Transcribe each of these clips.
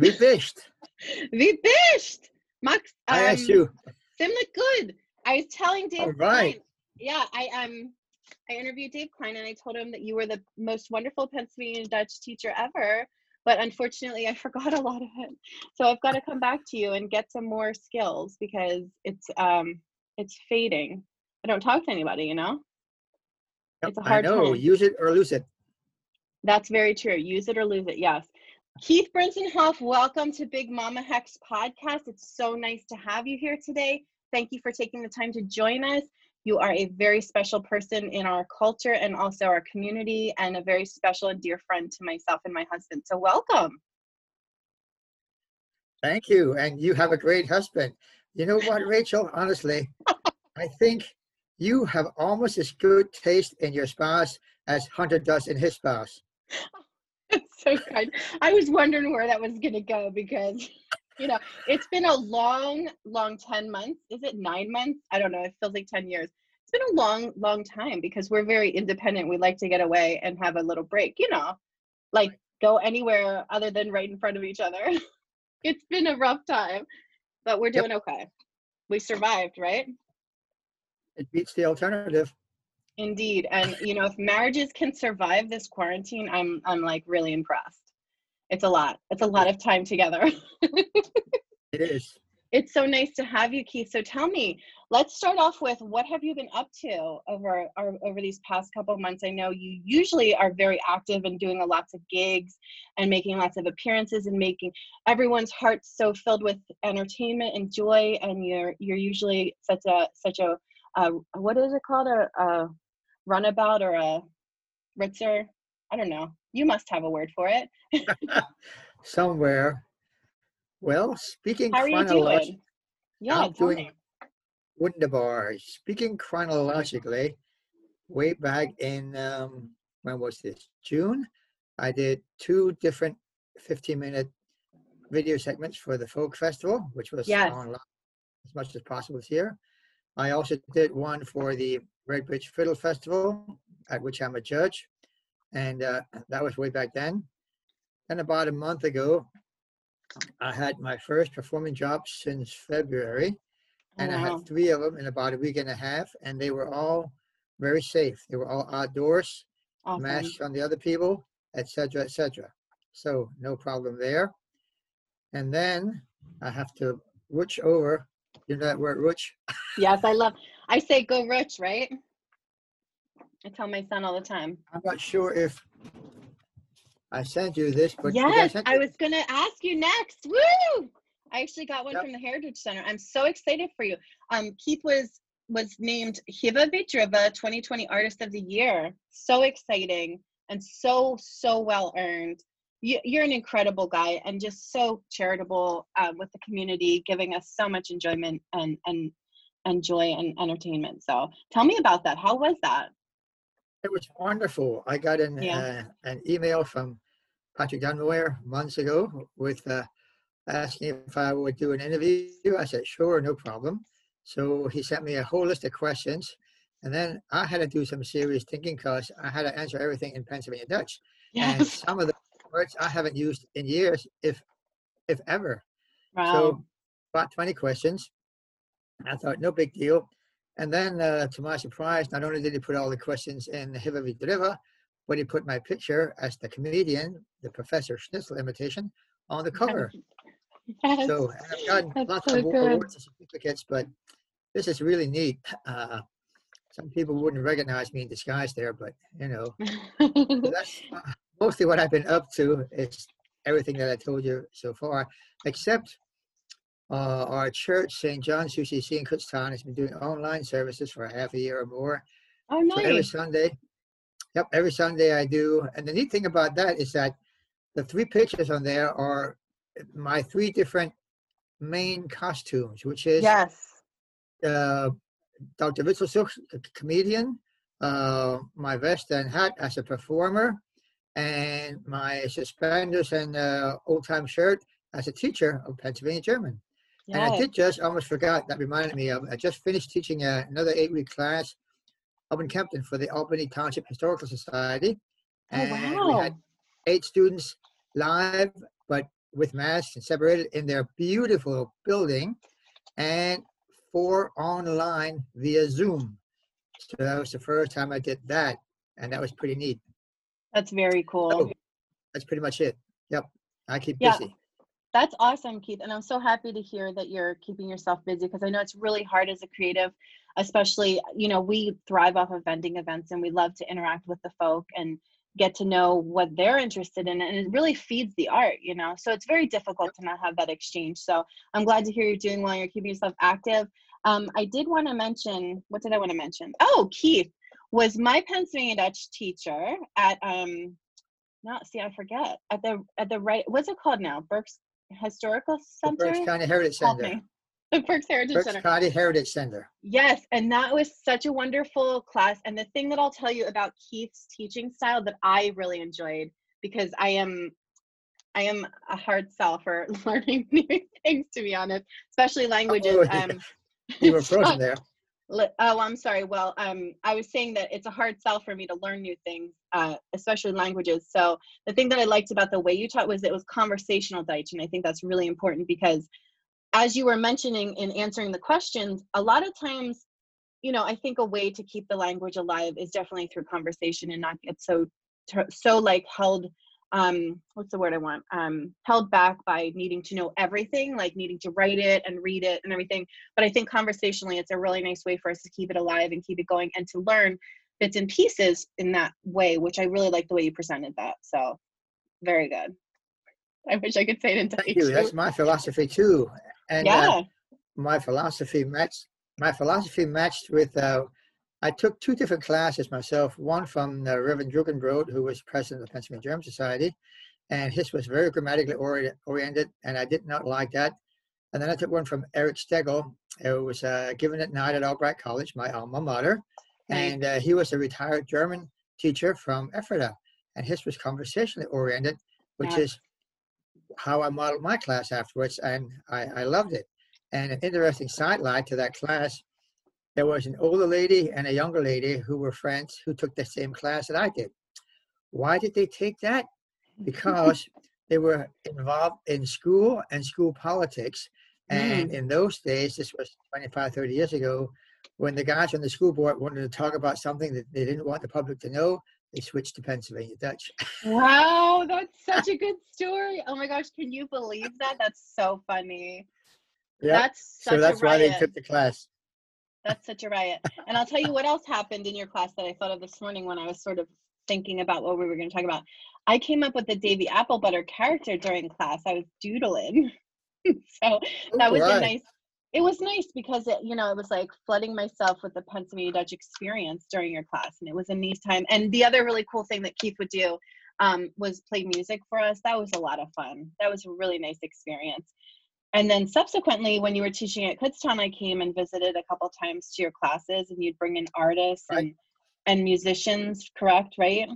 Wie bist? Wie bist? Max, um, I asked you. Ziemlich good. I was telling Dave All right. Klein. Yeah, I um I interviewed Dave Klein and I told him that you were the most wonderful Pennsylvania Dutch teacher ever. But unfortunately, I forgot a lot of it. So I've got to come back to you and get some more skills because it's um it's fading. I don't talk to anybody, you know. Yep, It's a I hard know. time. Use it or lose it. That's very true. Use it or lose it. Yes. Keith Brintzenhoff, welcome to Big Mama Hex podcast. It's so nice to have you here today. Thank you for taking the time to join us. You are a very special person in our culture and also our community, and a very special and dear friend to myself and my husband. So, welcome. Thank you. And you have a great husband. You know what, Rachel? Honestly, I think you have almost as good taste in your spouse as Hunter does in his spouse. It's so kind. I was wondering where that was going to go because, you know, it's been a long, long 10 months. Is it nine months? I don't know. It feels like 10 years. It's been a long, long time because we're very independent. We like to get away and have a little break, you know, like go anywhere other than right in front of each other. it's been a rough time, but we're Yep. doing okay. We survived, right? It beats the alternative. Indeed. And you know, if marriages can survive this quarantine, I'm I'm like really impressed. It's a lot. It's a lot of time together. It is. it's so nice to have you, Keith. So tell me, let's start off with what have you been up to over or, over these past couple of months? I know you usually are very active and doing a lots of gigs and making lots of appearances and making everyone's heart so filled with entertainment and joy. And you're you're usually such a such a uh, what is it called a, a runabout or a ritzer? I don't know. You must have a word for it. Somewhere. Well, speaking How are you chronologically, doing? Yeah, I'm doing me. Wunderbar. Speaking chronologically, way back in um, when was this? June. I did two different 15-minute video segments for the folk festival, which was Yes. online as much as possible this year. I also did one for the Red Bridge Fiddle Festival, at which I'm a judge, and uh, that was way back then. And about a month ago, I had my first performing job since February, and I had three of them in about a week and a half, and they were all very safe. They were all outdoors, Awesome. masks on the other people, etc., etc. So no problem there. And then I have to witch over. You know that word, witch? Yes, I love. I say go rich, right? I tell my son all the time. I'm not sure if I sent you this, but did I yes, I was gonna ask you next. Woo! I actually got one Yep. from the Heritage Center. I'm so excited for you. Um, Keith was was named Hiwwe wie Driwwe 2020 Artist of the Year. So exciting and so so well earned. You, you're an incredible guy and just so charitable um, with the community, giving us so much enjoyment and and and joy and entertainment. So tell me about that. How was that? It was wonderful. I got an Yeah. uh, an email from Patrick Donmoyer months ago with uh, asking if I would do an interview. I said, sure, no problem. So he sent me a whole list of questions. And then I had to do some serious thinking because I had to answer everything in Pennsylvania Dutch. And some of the words I haven't used in years, if if ever. Wow. So about 20 questions. I thought, no big deal. And then, uh, to my surprise, not only did he put all the questions in the Hiwwe wie Driwwe, but he put my picture as the comedian, the Professor Schnitzel imitation, on the cover. yes. So and I've gotten That's lots so of good. awards and certificates, but this is really neat. Uh, some people wouldn't recognize me in disguise there, but you know, that's uh, mostly what I've been up to. Is everything that I told you so far, except uh, our church, St. John's UCC in Kutztown, has been doing online services for a half a year or more. oh, nice. So every. Sunday, yep, every Sunday I do. And the neat thing about that is that the three pictures on there are my three different main costumes, which is Yes. uh, Dr. Witzelsuch, a comedian, uh, my vest and hat as a performer, and my suspenders and uh, old time shirt as a teacher of Pennsylvania German. And I did just almost forgot that reminded me of I just finished teaching uh, another eight week class up in Kempton for the Albany Township Historical Society. Oh, And we had eight students live, but with masks and separated in their beautiful building, and four online via Zoom. So that was the first time I did that, and that was pretty neat. That's very cool. So that's pretty much it. Yep, I keep Yeah. busy. That's awesome, Keith. And I'm so happy to hear that you're keeping yourself busy because I know it's really hard as a creative, especially, you know, we thrive off of vending events and we love to interact with the folk and get to know what they're interested in. And it really feeds the art, you know? So it's very difficult to not have that exchange. So I'm glad to hear you're doing well. You're keeping yourself active. Um, I did want to mention, what did I want to mention? Oh, Keith was my Pennsylvania Dutch teacher at, um, not see, I forget at the at the right. What's it called now? Berks Historical The Center. Berks County Heritage Center. The Berks Heritage Berks Center. County Heritage Center. Yes, and that was such a wonderful class. And the thing that I'll tell you about Keith's teaching style that I really enjoyed because I am I am a hard sell for learning new things to be honest, especially languages. Oh, yeah. Um, You were frozen there. Oh, I'm sorry. Well, um, I was saying that it's a hard sell for me to learn new things, uh, especially languages. So the thing that I liked about the way you taught was it was conversational Dutch, and I think that's really important because, as you were mentioning in answering the questions, a lot of times, you know, I think a way to keep the language alive is definitely through conversation and not get so so like held um what's the word i want? Um held back by needing to know everything like needing to write it and read it and everything. But i think conversationally it's a really nice way for us to keep it alive and keep it going and to learn bits and pieces in that way which i really like the way you presented that. So very good. I wish i could say it in Thank you. That's my philosophy too. And uh, yeah. my philosophy matched my philosophy matched with uh, I took two different classes myself. One from uh, Reverend Jugenbrod, who was president of the Pennsylvania German Society, and his was very grammatically ori- oriented, and I did not like that. And then I took one from Eric Stegel, who was uh, given at night at Albright College, my alma mater, and uh, he was a retired German teacher from Ephrata, and his was conversationally oriented, which Yeah. is how I modeled my class afterwards, and I, I loved it. And an interesting sidelight to that class, there was an older lady and a younger lady who were friends who took the same class that I did. Why did they take that? Because they were involved in school and school politics. And mm. in those days, this was 25, 30 years ago, when the guys on the school board wanted to talk about something that they didn't want the public to know, they switched to Pennsylvania Dutch. wow that's such a good story oh my gosh can you believe that that's so funny Yeah. that's such So that's a why they took the class. That's such a riot. And I'll tell you what else happened in your class that I thought of this morning when I was sort of thinking about what we were going to talk about. I came up with the Davy Apple Butter character during class. I was doodling. so that was a nice it was nice because it you know it was like flooding myself with the pennsylvania dutch experience during your class and it was a nice time and the other really cool thing that keith would do um, was play music for us that was a lot of fun that was a really nice experience and then subsequently when you were teaching at kutztown i came and visited a couple times to your classes and you'd bring in artists Right. and and musicians correct right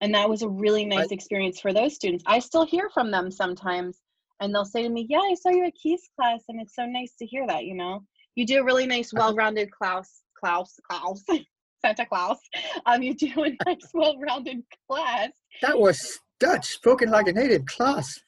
and that was a really nice Right. experience for those students i still hear from them sometimes and they'll say to me, "Yeah, I saw you at Keith's class, and it's so nice to hear that." You know, you do a really nice, Uh-huh. well-rounded Klaus, Klaus, Klaus, Santa Claus. Um, you do a nice, well-rounded class. That was Dutch, spoken like a native class.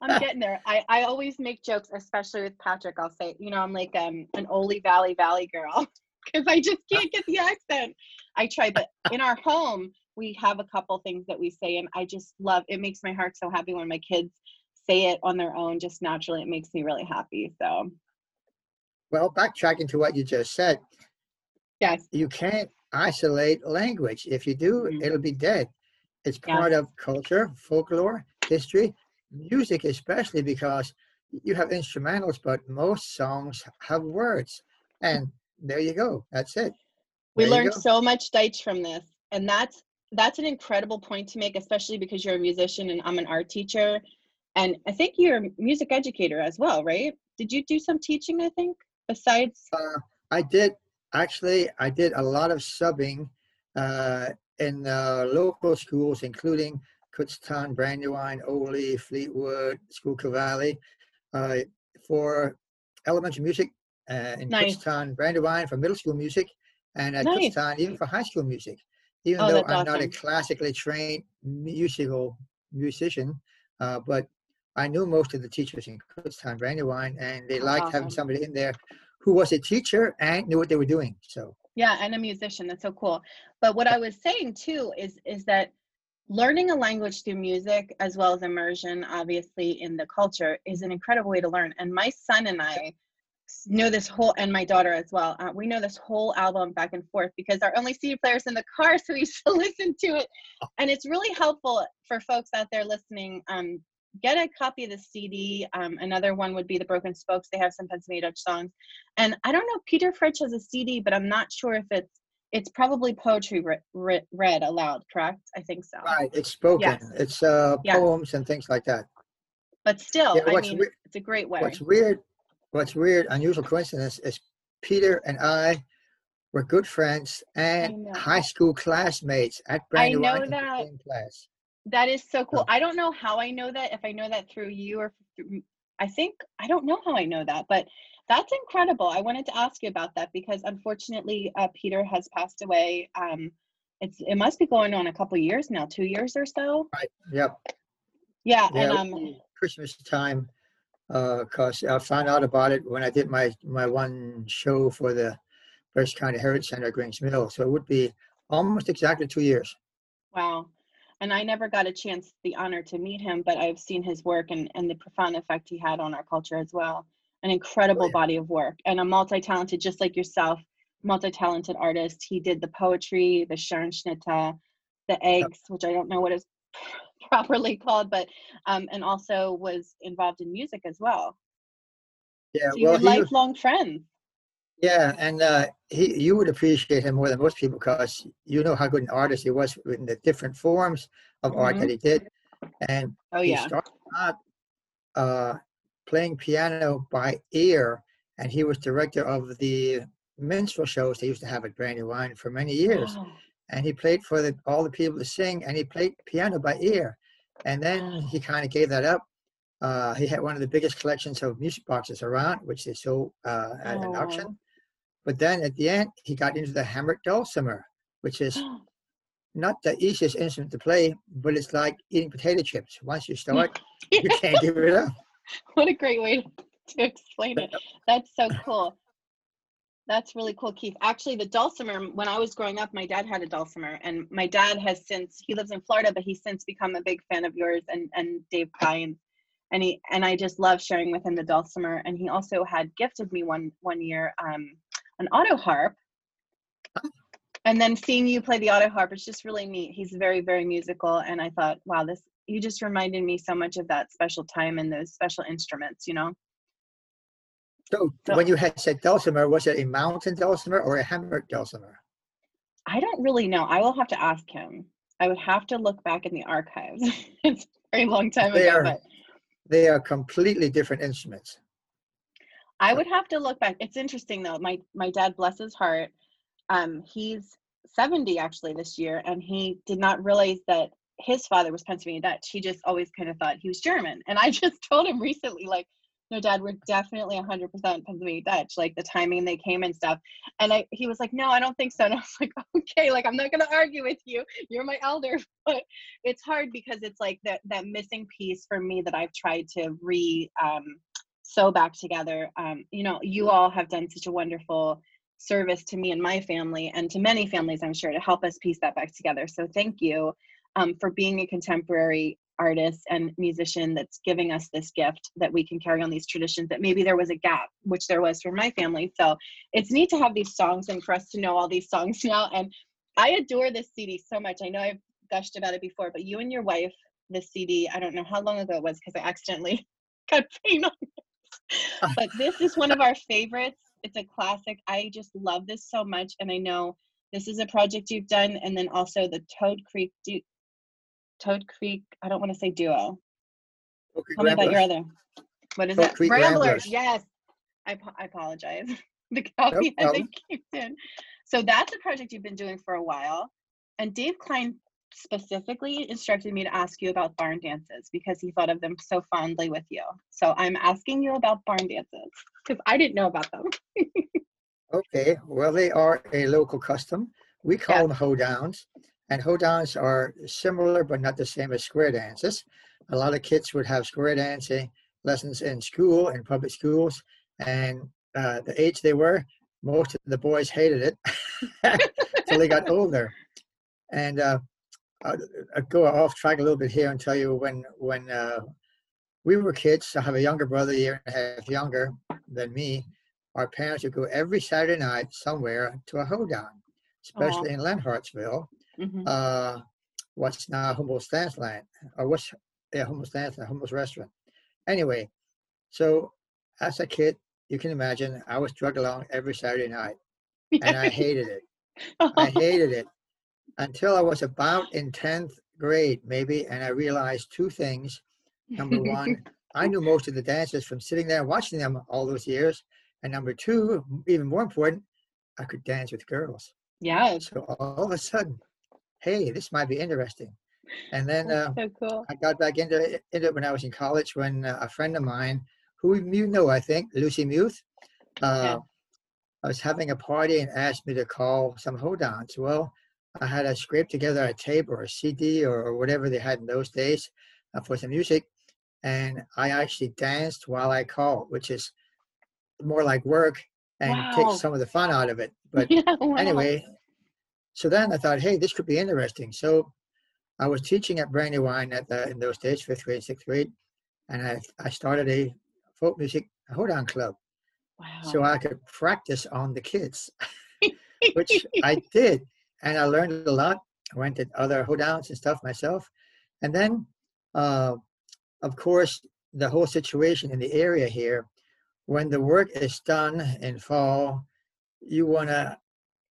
I'm getting there. I I always make jokes, especially with Patrick. I'll say, you know, I'm like um an Oley Valley Valley girl because I just can't get the accent. I try, but in our home we have a couple things that we say, and I just love. It makes my heart so happy when my kids say it on their own, just naturally. It makes me really happy. So Well, backtracking to what you just said, yes, you can't isolate language. If you do, Mhm. it'll be dead. It's Yeah. part of culture, folklore, history, music, especially because you have instrumentals, but most songs have words. And there you go. That's it. we There you learned so much Deutsch from this, and that's that's an incredible point to make, especially because you're a musician and I'm an art teacher, and I think you're a music educator as well, right? Did you do some teaching? I think besides. Uh, I did actually. I did a lot of subbing uh, in uh, local schools, including Kutztown, Brandywine, Oley, Fleetwood, Schuylkill Valley, uh, for elementary music uh, in Nice. Kutztown, Brandywine for middle school music, and at Nice. Kutztown even for high school music. Even Oh, though I'm not a classically trained musical musician, uh, but I knew most of the teachers in Kutztown Brandywine, and they liked awesome. having somebody in there who was a teacher and knew what they were doing. So Yeah, and a musician. That's so cool. But what I was saying too is is that learning a language through music as well as immersion obviously in the culture is an incredible way to learn. And my son and i know this whole and my daughter as well. Uh, we know this whole album back and forth because our only CD players in the car, so we used to listen to it. And it's really helpful for folks out there listening. Um, get a copy of the CD. Um, another one would be the Broken Spokes. They have some Pennsylvania Dutch songs. And I don't know, Peter Fritsch has a CD, but I'm not sure if it's it's probably poetry re- re- read aloud, correct? I think so. right, it's spoken. Yes. It's uh, poems and things like that. But still, Yeah, I mean, it's a great way. What's weird, what's weird, unusual coincidence is Peter and I were good friends and high school classmates at I Brandywine. know that. class. That is so cool. I don't know how I know that. If I know that through you or through, I think I don't know how I know that, but that's incredible. I wanted to ask you about that because unfortunately, uh, Peter has passed away. Um, it's it must be going on a couple years now, two years or so. Right. Yep. Yeah, Yeah, and um, Christmas time, because I found out about it when I did my my one show for the Berks County Heritage Center at Grings Mill. So it would be almost exactly two years. Wow. And I never got a chance, the honor to meet him, but I've seen his work and, and the profound effect he had on our culture as well. An incredible yeah. body of work and a multi talented, just like yourself, multi talented artist. He did the poetry, the Schnitte, the eggs, which I don't know what is properly called, but um, and also was involved in music as well. Yeah. So you well, were was- lifelong friends. Yeah, and uh, he you would appreciate him more than most people because you know how good an artist he was in the different forms of art that he did, and Oh he yeah. started out uh, playing piano by ear, and he was director of the minstrel shows they used to have at Brandywine for many years, Wow. and he played for the, all the people to sing, and he played piano by ear, and then he kind of gave that up. Uh, he had one of the biggest collections of music boxes around, which they sold uh, at an auction. Oh. But then at the end, he got into the hammered dulcimer, which is not the easiest instrument to play, but it's like eating potato chips. Once you start, you can't give it up. what a great way to explain it. That's so cool. That's really cool, Keith. Actually, the dulcimer, when I was growing up, my dad had a dulcimer, and my dad has since he lives in Florida, but he's since become a big fan of yours and and Dave Pine. And he and I just love sharing with him the dulcimer. And he also had gifted me one one year um, an auto harp. And then seeing you play the auto harp, it's just really neat. He's very, very musical. And I thought, wow, this you just reminded me so much of that special time and those special instruments, you know? So So- when you had said dulcimer, was it a mountain dulcimer or a hammered dulcimer? I don't really know. I will have to ask him. I would have to look back in the archives. it's a very long time They ago, are- but They are completely different instruments. I would have to look back. It's interesting though. My my dad, bless his heart, um, he's 70 actually this year, and he did not realize that his father was Pennsylvania Dutch. He just always kind of thought he was German. And I just told him recently, like, no, Dad, we're definitely 100% Pennsylvania Dutch. Like the timing they came and stuff. And I, he was like, no, I don't think so. And I was like, okay, like I'm not gonna argue with you. You're my elder, but it's hard because it's like that that missing piece for me that I've tried to re um, sew back together. Um, you know, you all have done such a wonderful service to me and my family, and to many families, I'm sure, to help us piece that back together. So thank you um, for being a contemporary artist and musician that's giving us this gift that we can carry on these traditions that maybe there was a gap which there was for my family. So it's neat to have these songs and for us to know all these songs now and i adore this cd so much. I know i've gushed about it before but you and your wife this cd i don't know how long ago it was because i accidentally got paint on it. But this is one of our favorites. It's a classic. I just love this so much and i know this is a project you've done and then also the toad creek toad creek i don't want to say duo. Okay, tell me about your other what is Toad that? Creek ramblers Ramblers. yes. I, I apologize. The copy hasn't kicked in. So that's a project you've been doing for a while and dave klein specifically instructed me to ask you about barn dances because he thought of them so fondly with you. So i'm asking you about barn dances because i didn't know about them. Okay, well, they are a local custom. We call Yeah. them hoedowns. And hoedowns are similar, but not the same as square dances. A lot of kids would have square dancing lessons in school, in public schools, and uh, the age they were, most of the boys hated it until they got older. And uh, I'll, I'll, go off track a little bit here and tell you when when uh, we were kids. I have a younger brother, a year and a half younger than me. Our parents would go every Saturday night somewhere to a hoedown, especially in Lenhartsville, mm-hmm. uh, what's now Humboldt Dance Line, or what's yeah Humboldt Dance Land, Humboldt's restaurant. Anyway, so as a kid, you can imagine I was drugged along every Saturday night, and I hated it. I hated it until I was about in tenth grade, maybe, and I realized two things. Number one, I knew most of the dancers from sitting there watching them all those years. And number two, even more important, I could dance with girls. Yeah. So all of a sudden, hey, this might be interesting. And then uh, so cool. I got back into it, into it when I was in college when uh, a friend of mine, who you know, I think, Lucy Muth, uh. I was having a party and asked me to call some hoedowns. Well, I had to scrape together a tape or a CD or, or whatever they had in those days uh, for some music. And I actually danced while I called, which is more like work and wow. take some of the fun out of it. But yeah, wow. anyway, so then I thought, hey, this could be interesting. So I was teaching at Brandywine at the, in those days, fifth grade, sixth grade, and I, I started a folk music hoedown club. Wow. So I could practice on the kids, which I did. And I learned a lot. I went to other hold hoedowns and stuff myself. And then, uh, of course, the whole situation in the area here when the work is done in fall, you want to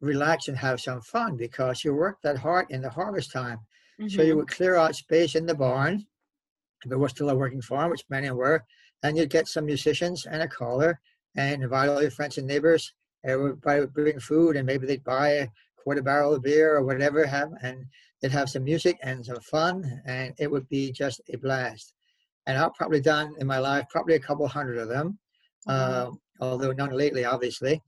relax and have some fun because you work that hard in the harvest time. Mm-hmm. So you mm-hmm. would clear out space in the barn, if it was still a working farm, which many were, and you'd get some musicians and a caller and invite all your friends and neighbors. Everybody would bring food and maybe they'd buy a quarter barrel of beer or whatever have and they'd have some music and some fun and it would be just a blast. And I've probably done in my life probably a couple hundred of them uh, although none lately, obviously.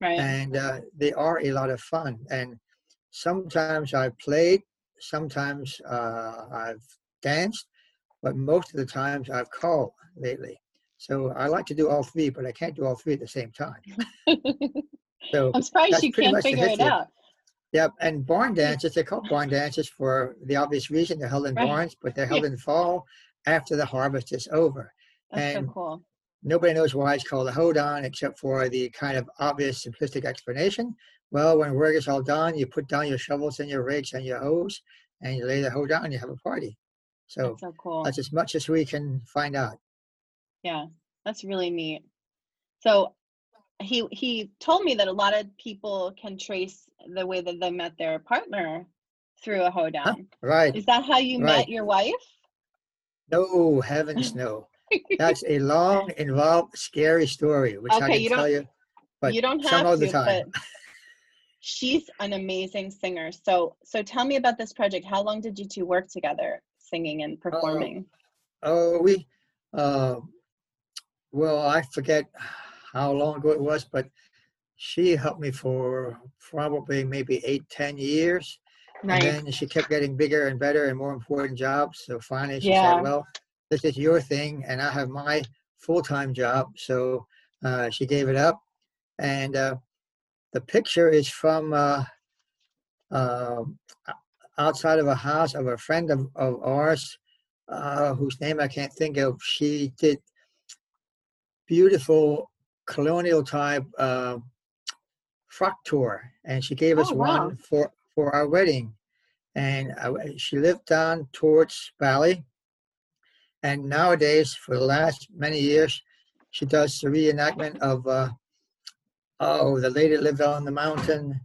Right. And uh, they are a lot of fun. And sometimes I've played, sometimes uh, I've danced, but most of the times I've called lately. So I like to do all three, but I can't do all three at the same time. so I'm surprised you can't figure it out. Yep, and barn dances, they're called barn dances for the obvious reason. They're held in right. barns, but they're held in fall after the harvest is over. That's and so cool. Nobody knows why it's called a hoedown except for the kind of obvious simplistic explanation. Well, when work is all done, you put down your shovels and your rakes and your hoes and you lay the hoe down and you have a party. So that's so cool. That's as much as we can find out. Yeah, that's really neat. So he he told me that a lot of people can trace the way that they met their partner through a hoedown. Huh? Right. Is that how you right. met your wife? No, heavens no. That's a long, involved, scary story, which okay, I can you tell you. But you don't have some to, time. she's an amazing singer. So, so tell me about this project. How long did you two work together, singing and performing? Uh, oh, we, uh, well, I forget how long ago it was, but she helped me for probably maybe eight, ten years. Nice. And then she kept getting bigger and better and more important jobs. So finally she yeah. said, well, this is your thing and I have my full-time job. So uh, she gave it up. And uh, the picture is from uh, uh outside of a house of a friend of, of ours uh, whose name I can't think of. She did beautiful colonial type uh, frock tour and she gave us oh, wow. one for, for our wedding. And she lived down towards Valley and nowadays, for the last many years, she does the reenactment of, uh, oh, the lady lived on the mountain,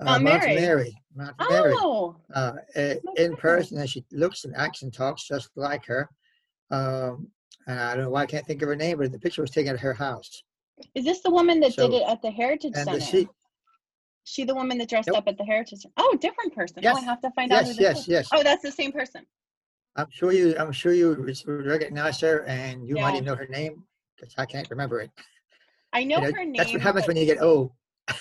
uh, Mount Mary. Mary. Mount oh. Mary. Uh, in person, and she looks and acts and talks just like her. Um, and I don't know why I can't think of her name, but the picture was taken at her house. Is this the woman that so, did it at the Heritage Center? She, she the woman that dressed up at the Heritage Center? Oh, different person. Yes. Oh, I have to find yes, out. Yes, yes, yes. Oh, that's the same person. I'm sure you. I'm sure you recognize her, and you yeah. might even know her name because I can't remember it. I know, you know her name. That's what happens when you get old.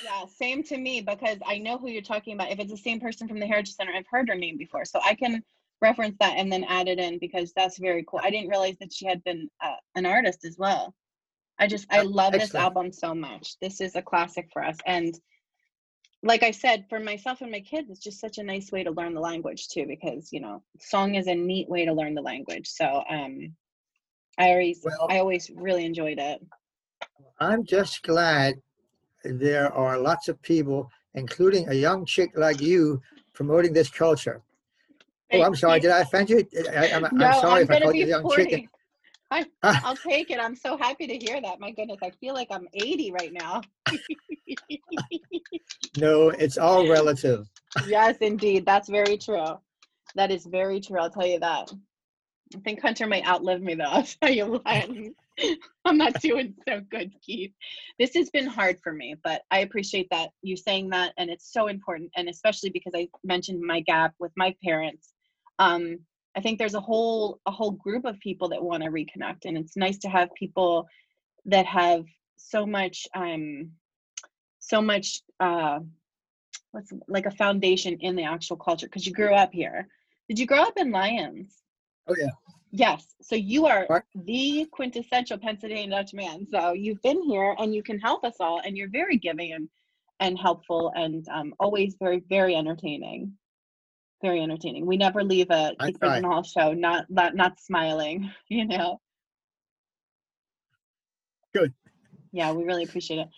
Yeah, same to me because I know who you're talking about. If it's the same person from the Heritage Center, I've heard her name before, so I can reference that and then add it in because that's very cool. I didn't realize that she had been uh, an artist as well. I just I love this album so much. This is a classic for us, and like I said, for myself and my kids, it's just such a nice way to learn the language too. Because you know, song is a neat way to learn the language. So um, I always Well- I always really enjoyed it. I'm just glad there are lots of people, including a young chick like you, promoting this culture. Oh, I'm sorry. Did I offend you? I, am No, sorry I'm if I called you a young 40. chicken. I, Ah. I'll take it. I'm so happy to hear that. My goodness, I feel like I'm 80 right now. No, it's all relative. yes, indeed. That's very true. That is very true. I'll tell you that. I think Hunter might outlive me though. I'll tell you what. I'm not doing so good, Keith. This has been hard for me, but I appreciate that you saying that, and it's so important. And especially because I mentioned my gap with my parents, um, I think there's a whole a whole group of people that want to reconnect, and it's nice to have people that have so much um, so much uh, what's like a foundation in the actual culture because you grew up here. Did you grow up in Lyons? Oh yeah. Yes. So you are Right. the quintessential Pennsylvania Dutch man. So you've been here and you can help us all, and you're very giving and and helpful and um, always very very entertaining. Very entertaining. We never leave a Keith. Hall show not not not smiling. You know. Good. Yeah, we really appreciate it.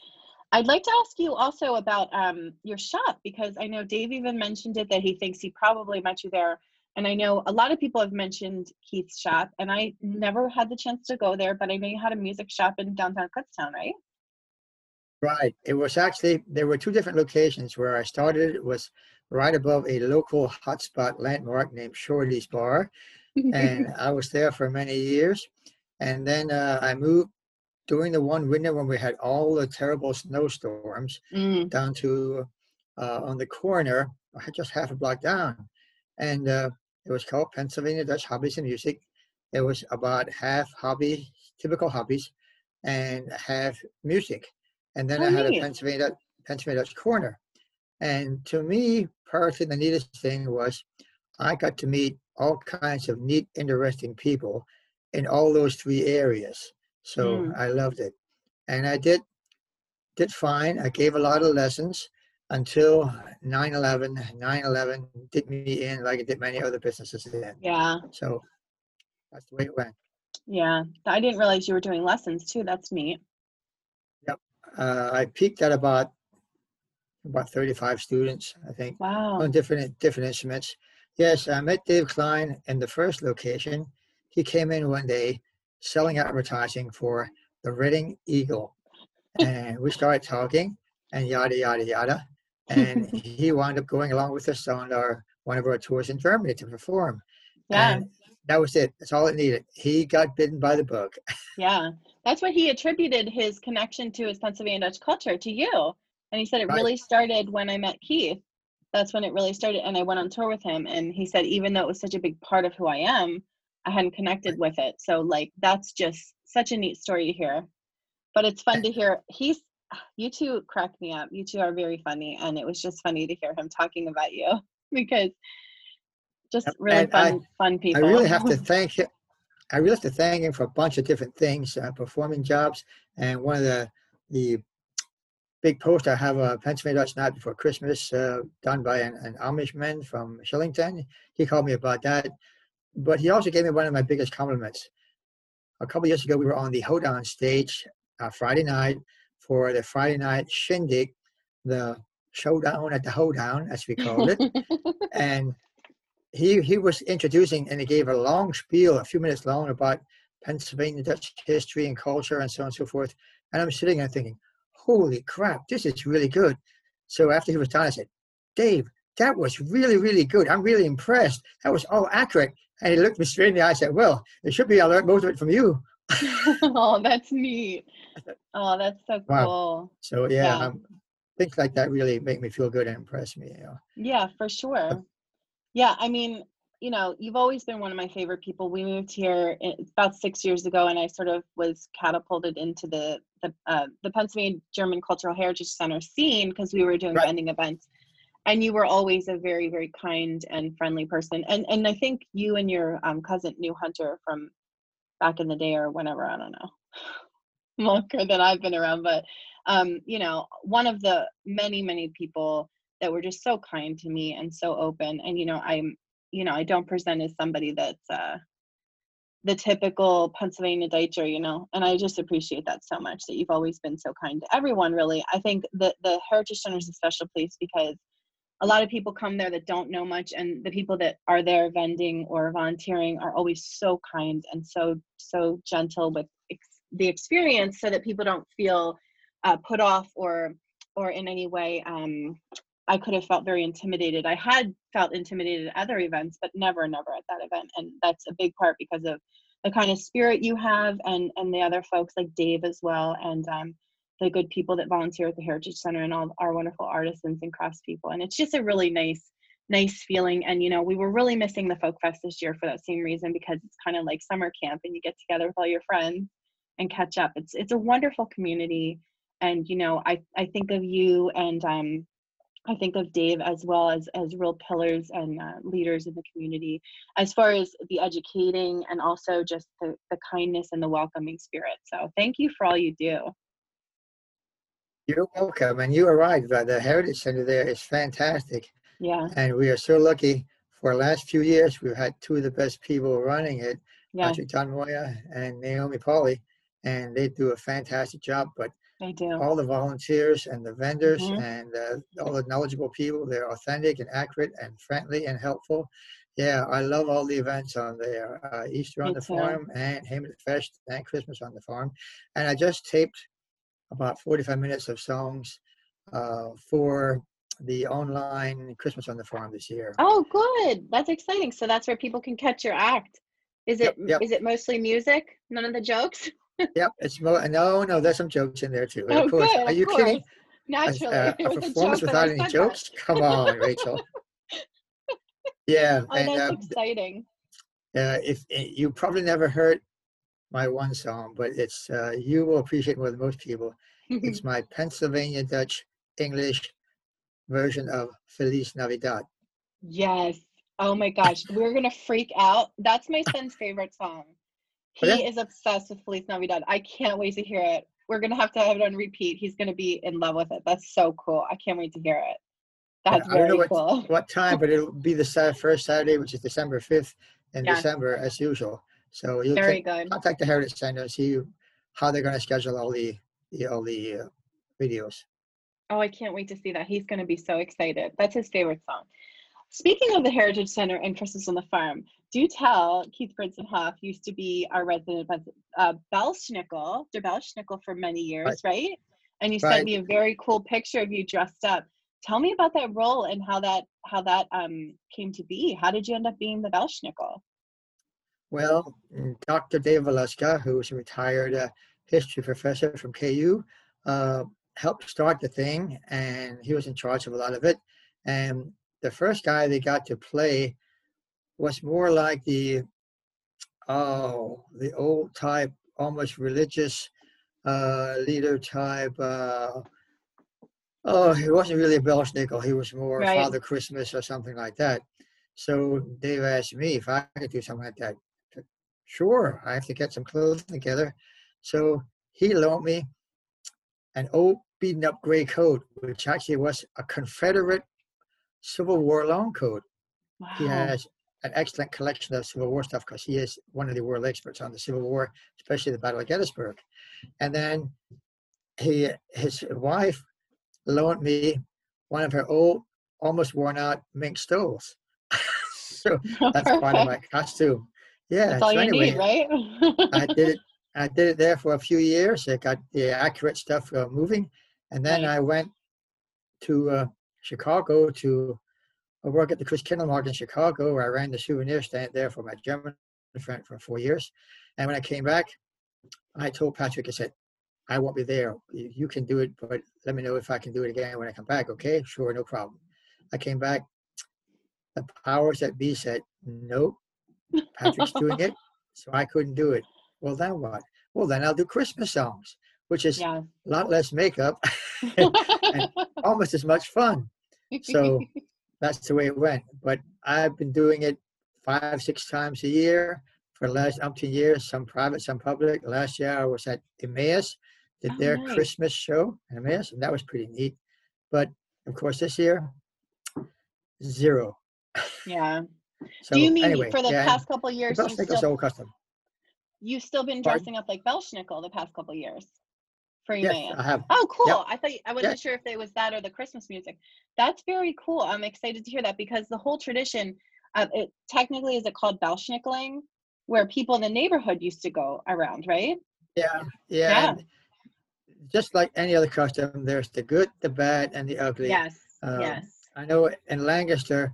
I'd like to ask you also about um, your shop because I know Dave even mentioned it that he thinks he probably met you there. And I know a lot of people have mentioned Keith's shop, and I never had the chance to go there, but I know you had a music shop in downtown Kutztown, right? Right. It was actually there were two different locations where I started. It was right above a local hotspot landmark named Shorty's Bar, and I was there for many years. And then uh, I moved during the one winter when we had all the terrible snowstorms Mm, down to uh, on the corner, just half a block down, and uh, it was called Pennsylvania Dutch Hobbies and Music. It was about half hobby, typical hobbies, and half music. And then Oh, I had neat. a Pennsylvania Pennsylvania Dutch corner. And to me, personally, the neatest thing was I got to meet all kinds of neat, interesting people in all those three areas. So Mm. I loved it. And I did did fine. I gave a lot of lessons until 9/11. 9/11 did me in like it did many other businesses then. yeah, So that's the way it went. yeah. I didn't realize you were doing lessons too. That's neat. Uh, I peaked at about about 35 students, I think, Wow. on different different instruments. Yes, I met Dave Klein in the first location. He came in one day selling advertising for the Reading Eagle, and we started talking and yada yada yada. And he wound up going along with us on our one of our tours in Germany to perform. Yeah. And that was it. That's all it needed. He got bitten by the bug. Yeah, that's what he attributed his connection to his Pennsylvania Dutch culture to you. And he said it Right. really started when I met Keith. That's when it really started. And I went on tour with him. And he said, even though it was such a big part of who I am, I hadn't connected with it. So, like, that's just such a neat story to hear. But it's fun to hear. He's, you two crack me up. You two are very funny. And it was just funny to hear him talking about you because just really and I- fun, fun people. I really have to thank him. I really have to thank him for a bunch of different things, uh, performing jobs, and one of the the big posts I have a Pennsylvania Dutch Night Before Christmas uh, done by an, an Amishman from Shillington. He called me about that, but he also gave me one of my biggest compliments. A couple years ago, we were on the Hoedown stage uh, Friday night for the Friday night shindig, the showdown at the Hoedown, as we called it and he he was introducing and he gave a long spiel, a few minutes long, about Pennsylvania Dutch history and culture and so on and so forth. And I'm sitting there thinking, holy crap, this is really good. So after he was done, I said, Dave, that was really, really good. I'm really impressed. That was all accurate. And he looked me straight in the eye and said, Well, it should be I learned most of it from you. oh, that's neat. Oh, that's so Wow. cool. So yeah, Yeah. Um, things like that really make me feel good and impress me. You know. Yeah, for sure. Yeah, I mean, you know, you've always been one of my favorite people. We moved here about six years ago, and I sort of was catapulted into the the uh, the Pennsylvania German Cultural Heritage Center scene because we were doing right. vending events. And you were always a very, very kind and friendly person. And and I think you and your um, cousin New Hunter from back in the day or whenever. I don't know, longer than I've been around. But um, you know, one of the many, many people that were just so kind to me and so open. And you know, I'm you know, I don't present as somebody that's uh, the typical Pennsylvania Deutscher, you know, and I just appreciate that so much that you've always been so kind to everyone, really. I think that the Heritage Center is a special place because a lot of people come there that don't know much, and the people that are there vending or volunteering are always so kind and so, so gentle with ex- the experience so that people don't feel uh, put off or or in any way um, I could have felt very intimidated. I had felt intimidated at other events, but never, never at that event. And that's a big part because of the kind of spirit you have and and the other folks like Dave as well and um, the good people that volunteer at the Heritage Center and all our wonderful artisans and craftspeople. And it's just a really nice, nice feeling. And you know, we were really missing the Folk Fest this year for that same reason because it's kind of like summer camp and you get together with all your friends and catch up. It's it's a wonderful community. And you know, I I think of you and um I think of Dave as well as as real pillars and uh, leaders in the community, as far as the educating and also just the, the kindness and the welcoming spirit. So thank you for all you do. You're welcome, and you are right. The Heritage Center there is fantastic. Yeah. And we are so lucky. For the last few years, we've had two of the best people running it, yeah. Patrick Donmoyer and Naomi Pauly, and they do a fantastic job. But they do. All the volunteers and the vendors mm-hmm. and uh, all the knowledgeable people. They're authentic and accurate and friendly and helpful. Yeah, I love all the events on there. Uh, Easter on Me the too. farm and Fest and Christmas on the farm. And I just taped about 45 minutes of songs uh, for the online Christmas on the farm this year. Oh, good. That's exciting. So that's where people can catch your act. Is it yep, yep. is it mostly music? None of the jokes? yep, it's more. No, no, there's some jokes in there too. Oh, of course. Good, Are you course. kidding? Naturally, a, a, a performance without any jokes? That. Come on, Rachel. Yeah, oh, and that's um, exciting. Uh, if eh, you probably never heard my one song, but it's uh, you will appreciate more than most people. it's my Pennsylvania Dutch English version of Feliz Navidad. Yes. Oh my gosh, we're gonna freak out. That's my son's favorite song. He okay. is obsessed with Feliz Navidad. I can't wait to hear it. We're gonna have to have it on repeat. He's gonna be in love with it. That's so cool. I can't wait to hear it. That's yeah, very I don't know cool. What, what time, but it'll be the first Saturday, which is December fifth in yeah. December as usual. So you'll very contact the Heritage Center and see how they're gonna schedule all the, the all the uh, videos. Oh, I can't wait to see that. He's gonna be so excited. That's his favorite song. Speaking of the Heritage Center and Christmas on the Farm, do tell Keith Brintzenhoff used to be our resident uh, Belschnickel, der Belschnickel for many years, right? right? And you right. sent me a very cool picture of you dressed up. Tell me about that role and how that how that um, came to be. How did you end up being the Belschnickel? Well, Dr. Dave Valuska, who was a retired uh, history professor from KU, uh, helped start the thing, and he was in charge of a lot of it. And the first guy they got to play was more like the oh the old type almost religious uh, leader type uh, oh he wasn't really a Belschnickel. He was more right. Father Christmas or something like that. So Dave asked me if I could do something like that. Sure I have to get some clothes together. So he loaned me an old beaten up gray coat which actually was a Confederate Civil War long coat. Wow. He has an excellent collection of Civil War stuff because he is one of the world experts on the Civil War, especially the Battle of Gettysburg. And then he, his wife loaned me one of her old, almost worn out mink stoles. so that's part of my costume. Yeah. That's all so you anyway, need, right? I did it. I did it there for a few years. It got the accurate stuff uh, moving, and then right. I went to uh, Chicago to uh, work at the Christkindl Market in Chicago, where I ran the souvenir stand there for my German friend for four years. And when I came back, I told Patrick, I said, I won't be there. You can do it, but let me know if I can do it again when I come back. Okay, sure, no problem. I came back. the powers that be said, nope, Patrick's doing it, so I couldn't do it. Well, then what? Well, then I'll do Christmas songs, which is yeah. a lot less makeup, and almost as much fun. So that's the way it went. But I've been doing it five, six times a year for the last umpteen years, some private, some public. Last year I was at Emmaus, did Oh, their nice. Christmas show in Emmaus, and that was pretty neat. But of course, this year, zero. yeah. So Do you mean anyway, for the yeah, past couple of years Belsnickel's still, old custom. you've still been Pardon? dressing up like Belschnickel the past couple of years for Yes? I have. Oh, cool. Yep. I thought you- I wasn't sure if it was that or the Christmas music. That's very cool. I'm excited to hear that because the whole tradition, uh, it technically is it called Belschnickeling, where people in the neighborhood used to go around, right? Yeah, Yeah. yeah. Just like any other custom, there's the good, the bad, and the ugly. Yes. Um, yes. I know in Lancaster,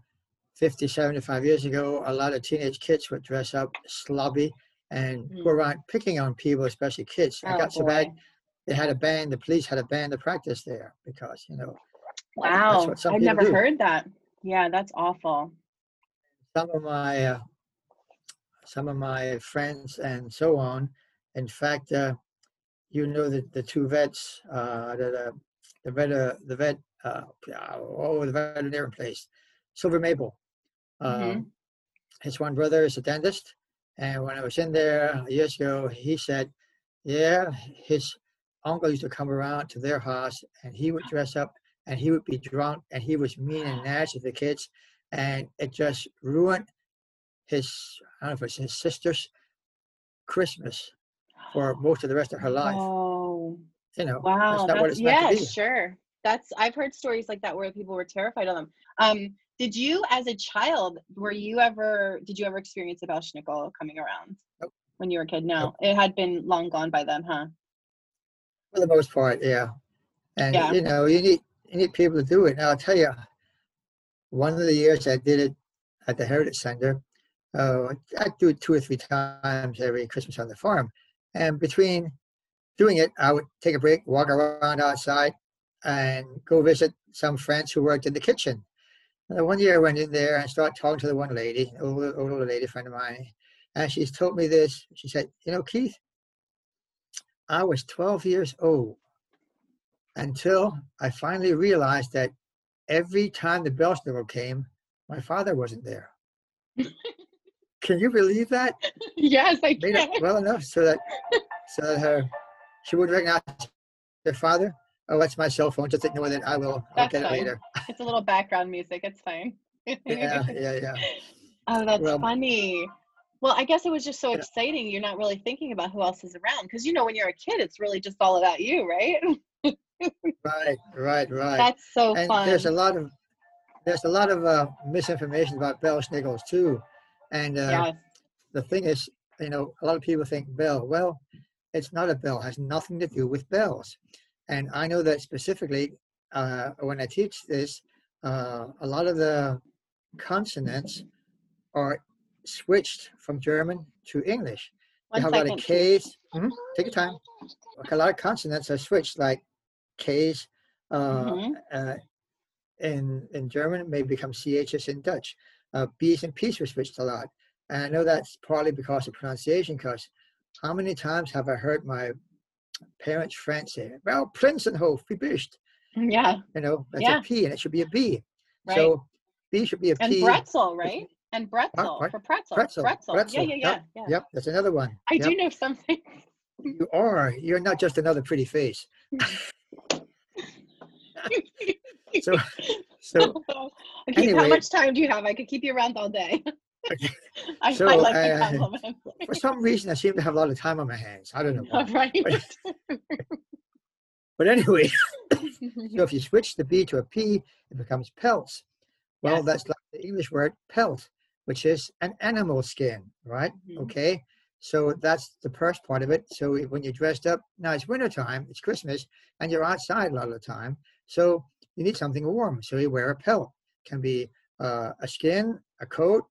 50, 75 years ago, a lot of teenage kids would dress up slobby and go Mm. around picking on people, especially kids. Oh, got so bad, boy. They had a ban, the police had a ban to practice there because, you know, Wow. I've never do. heard that. Yeah, that's awful. some of my uh, some of my friends and so on. In fact, uh, you know the the two vets, uh, the the, the vet uh, the vet uh, oh the veterinarian place, Silver Maple. Um, Mhm. His one brother is a dentist, and when I was in there years ago, he said, yeah, his uncle used to come around to their house, and he would dress up, and he would be drunk, and he was mean and nasty to the kids, and it just ruined his I don't know if it's his sister's Christmas for most of the rest of her life. Oh, You know, wow. that's not what That's, yeah, sure. That's I've heard stories like that where people were terrified of them. Um, did you, as a child, were you ever? Did you ever experience a Belschnickel coming around Nope. when you were a kid? No, Nope. it had been long gone by then, huh? For the most part, yeah. And Yeah. you know, you need you need people to do it. Now I'll tell you, one of the years I did it at the Heritage Center, uh, I do it two or three times every Christmas on the farm. And between doing it, I would take a break, walk around outside, and go visit some friends who worked in the kitchen. And one year I went in there and started talking to the one lady, an older, older lady friend of mine, and she's told me this. She said, "You know, Keith, I was 12 years old until I finally realized that every time the bell Belschnickel came, my father wasn't there. Can you believe that? yes, I Made it well enough so that so that her she would recognize their father. Oh, that's my cell phone. Just ignore that. I will. I'll That's get it later. It's a little background music. It's fine. Yeah, yeah, yeah. Oh, that's Well- funny. Well, I guess it was just so exciting. You're not really thinking about who else is around because you know when you're a kid, it's really just all about you, right? Right, right, right. That's so and fun. there's a lot of there's a lot of uh, misinformation about Belschnickels too. And uh, yes. the thing is, you know, a lot of people think bell. Well, it's not a bell. It has nothing to do with bells. And I know that specifically uh, when I teach this, uh, a lot of the consonants are switched from German to English. One you have a lot of second. K's. Mhm, Take your time. Okay, a lot of consonants are switched, like K's. Uh, Mhm. uh, in in German may become CHs in Dutch. Uh, B's and P's were switched a lot. And I know that's partly because of pronunciation, because how many times have I heard my parents' friends say, well, Prinsenhof, wie bist? Yeah, You know, that's Yeah. a P and it should be a B. right. So B should be a and P. pretzel, right? And pretzel for pretzel. Pretzel, Pretzel. pretzel, Yeah, yeah, yeah. yep, yeah. Yep, that's another one. I Yep, do know something. You are. You're not just another pretty face. So, so okay, how much time do you have? I could keep you around all day. I, So, I like uh, for some reason, I seem to have a lot of time on my hands. I don't know why. right. But anyway, so if you switch the B to a P, it becomes pelts. Well, Yes. that's like the English word pelt, which is an animal skin, right? Mhm. Okay. So that's the first part of it. So when you're dressed up, now it's wintertime, it's Christmas, and you're outside a lot of the time. So you need something warm. So you wear a pelt. Can be uh, a skin, a coat,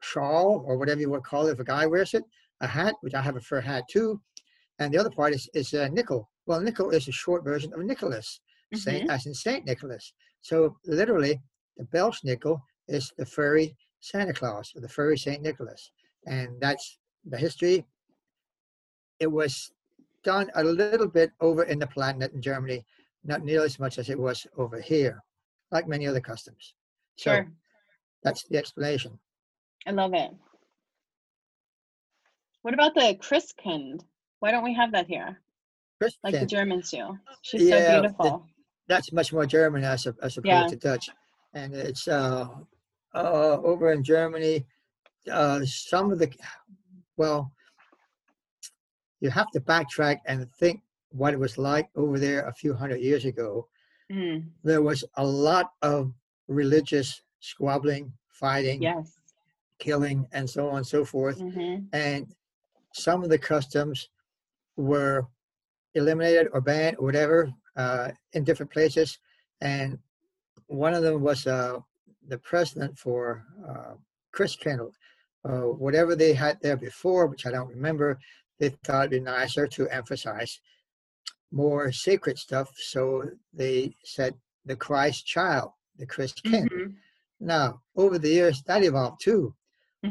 shawl, or whatever you would call it if a guy wears it, a hat, which I have a fur hat too. And the other part is, is a nickel. Well, nickel is a short version of Nicholas, Saint, as in Saint Nicholas. So literally, the Belschnickel is the furry Santa Claus or the furry Saint Nicholas, and that's the history. It was done a little bit over in the Palatinate in Germany, not nearly as much as it was over here, like many other customs. So Sure. that's the explanation. I love it. What about the Christkind? Why don't we have that here? Like the Germans do. She's Yeah, so the- beautiful. that's much more German as, as opposed Yeah. to Dutch. And it's uh, uh, over in Germany, uh, some of the, well, you have to backtrack and think what it was like over there a few hundred years ago. Mm, There was a lot of religious squabbling, fighting, yes. killing, and so on and so forth. hmm and some of the customs were eliminated or banned or whatever uh, in different places. And one of them was uh, the president for uh, Christkindl. Uh, whatever they had there before, which I don't remember, they thought it'd be nicer to emphasize more sacred stuff. So they said the Christ child, the Christkind. Mhm, Now, over the years, that evolved too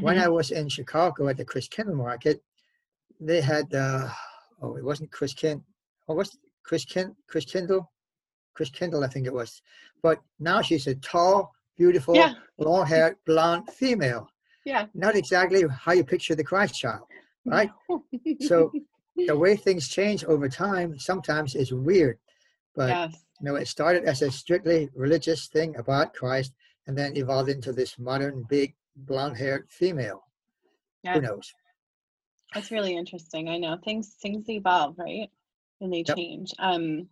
when mhm. I was in Chicago at the Christkindl Market, they had uh, oh, it wasn't Chris Kin, oh, was it Chris Kin, Christkindl, Chris Kindle, I think it was. But now she's a tall, beautiful, Yeah. long-haired, blonde female. Yeah. Not exactly how you picture the Christ child, right? So the way things change over time sometimes is weird. But yes. you know, it started as a strictly religious thing about Christ, and then evolved into this modern, big, blonde-haired female. Yeah. Who knows? That's really interesting. I know things things evolve, right? And they Yep. change. Um,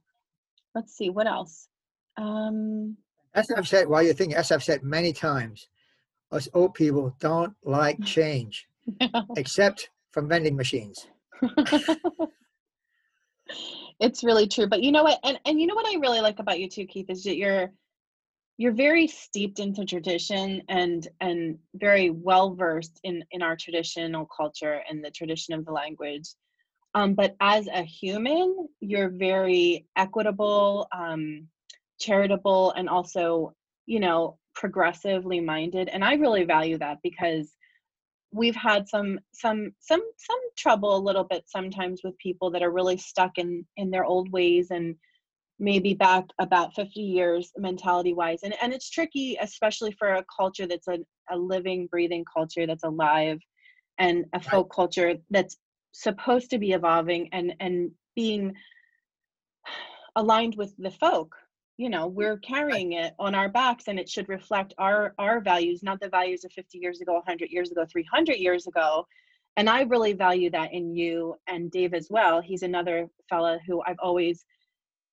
let's see what else. Um, As I've said, while you're thinking, as I've said many times, us old people don't like change, except from vending machines. it's really true. But you know what? And and you know what I really like about you too, Keith, is that you're you're very steeped into tradition and and very well versed in in our traditional culture and the tradition of the language. Um, but as a human, you're very equitable, um, charitable, and also, you know, progressively minded. And I really value that because we've had some some some some trouble a little bit sometimes with people that are really stuck in in their old ways and maybe back about 50 years mentality wise and and it's tricky especially for a culture that's a, a living breathing culture that's alive and a folk culture that's supposed to be evolving and and being aligned with the folk you know we're carrying it on our backs and it should reflect our our values not the values of 50 years ago 100 years ago 300 years ago. And i really value that in you and dave as well. He's another fella who i've always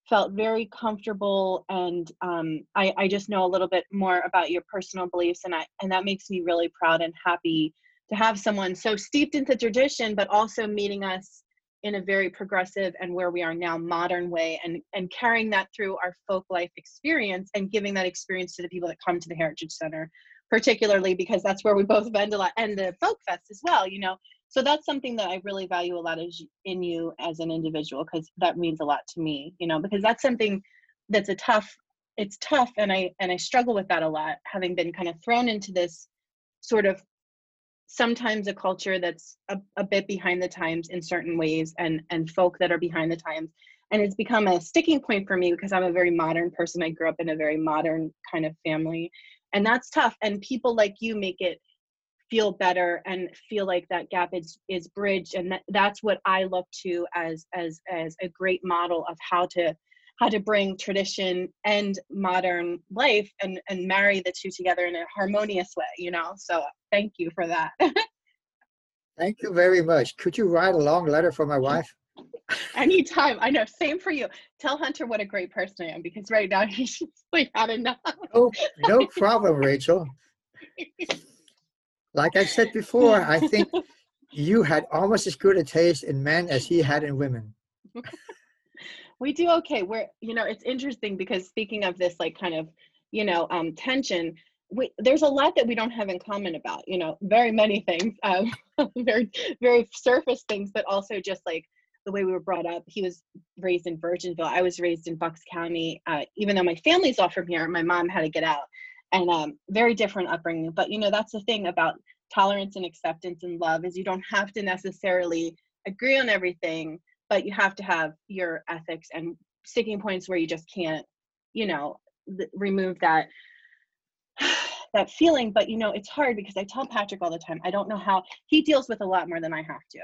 felt very comfortable and um, I, I just know a little bit more about your personal beliefs and I, and that makes me really proud and happy to have someone so steeped into tradition but also meeting us in a very progressive and where we are now modern way and and carrying that through our folk life experience and giving that experience to the people that come to the heritage center particularly because that's where we both bend a lot and the folk fest as well you know? So that's something that i really value a lot is in you as an individual because that means a lot to me you know? Because that's something that's a tough it's tough and i and i struggle with that a lot having been kind of thrown into this sort of sometimes a culture that's a, a bit behind the times in certain ways and and folk that are behind the times. And it's become a sticking point for me because i'm a very modern person. I grew up in a very modern kind of family. And that's tough. And people like you make it feel better and feel like that gap is is bridged. And that, that's what i look to as as as a great model of how to how to bring tradition and modern life and and marry the two together in a harmonious way you know so thank you for that Thank you very much. Could you write a long letter for my wife? anytime i know same for you tell hunter what a great person i am because right now he's just like had enough Oh, no problem, Rachel. Like I said before, I think you had almost as good a taste in men as he had in women. We do okay. We're you know it's interesting because speaking of this like kind of you know um tension we there's a lot that we don't have in common about you know very many things um very very surface things but also just like the way we were brought up. He was raised in virginville. I was raised in bucks county. Uh, even though my family's all from here my mom had to get out. And um, very different upbringing. But you know, that's the thing about tolerance and acceptance and love is you don't have to necessarily agree on everything, but you have to have your ethics and sticking points where you just can't, you know, th- remove that that feeling but you know it's hard because i tell patrick all the time i don't know how he deals with a lot more than i have to.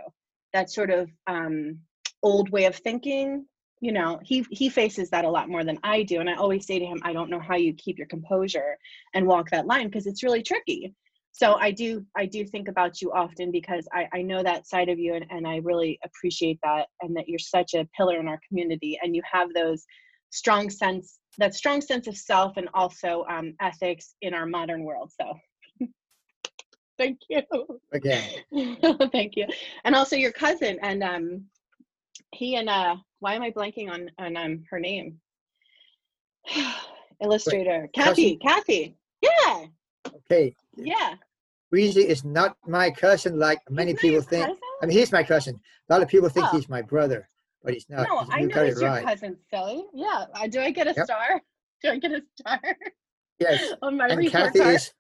That sort of um, old way of thinking you know he he faces that a lot more than i do and i always say to him i don't know how you keep your composure and walk that line because it's really tricky so i do i do think about you often because i i know that side of you and, and i really appreciate that and that you're such a pillar in our community and you have those strong sense that strong sense of self and also um, ethics in our modern world. So thank you. Again. thank you. And also your cousin and um, he and uh, why am I blanking on on um, her name? Illustrator Wait, Kathy. Cousin? Kathy. Yeah. Okay. Yeah. Breezy is not my cousin like many people think. Cousin? I mean, he's my cousin. A lot of people think oh. he's my brother but he's not. No, I know it's your right. cousin, silly. Yeah. Uh, do I get a yep. star? Do I get a star? Yes. On my and Kathy card? is.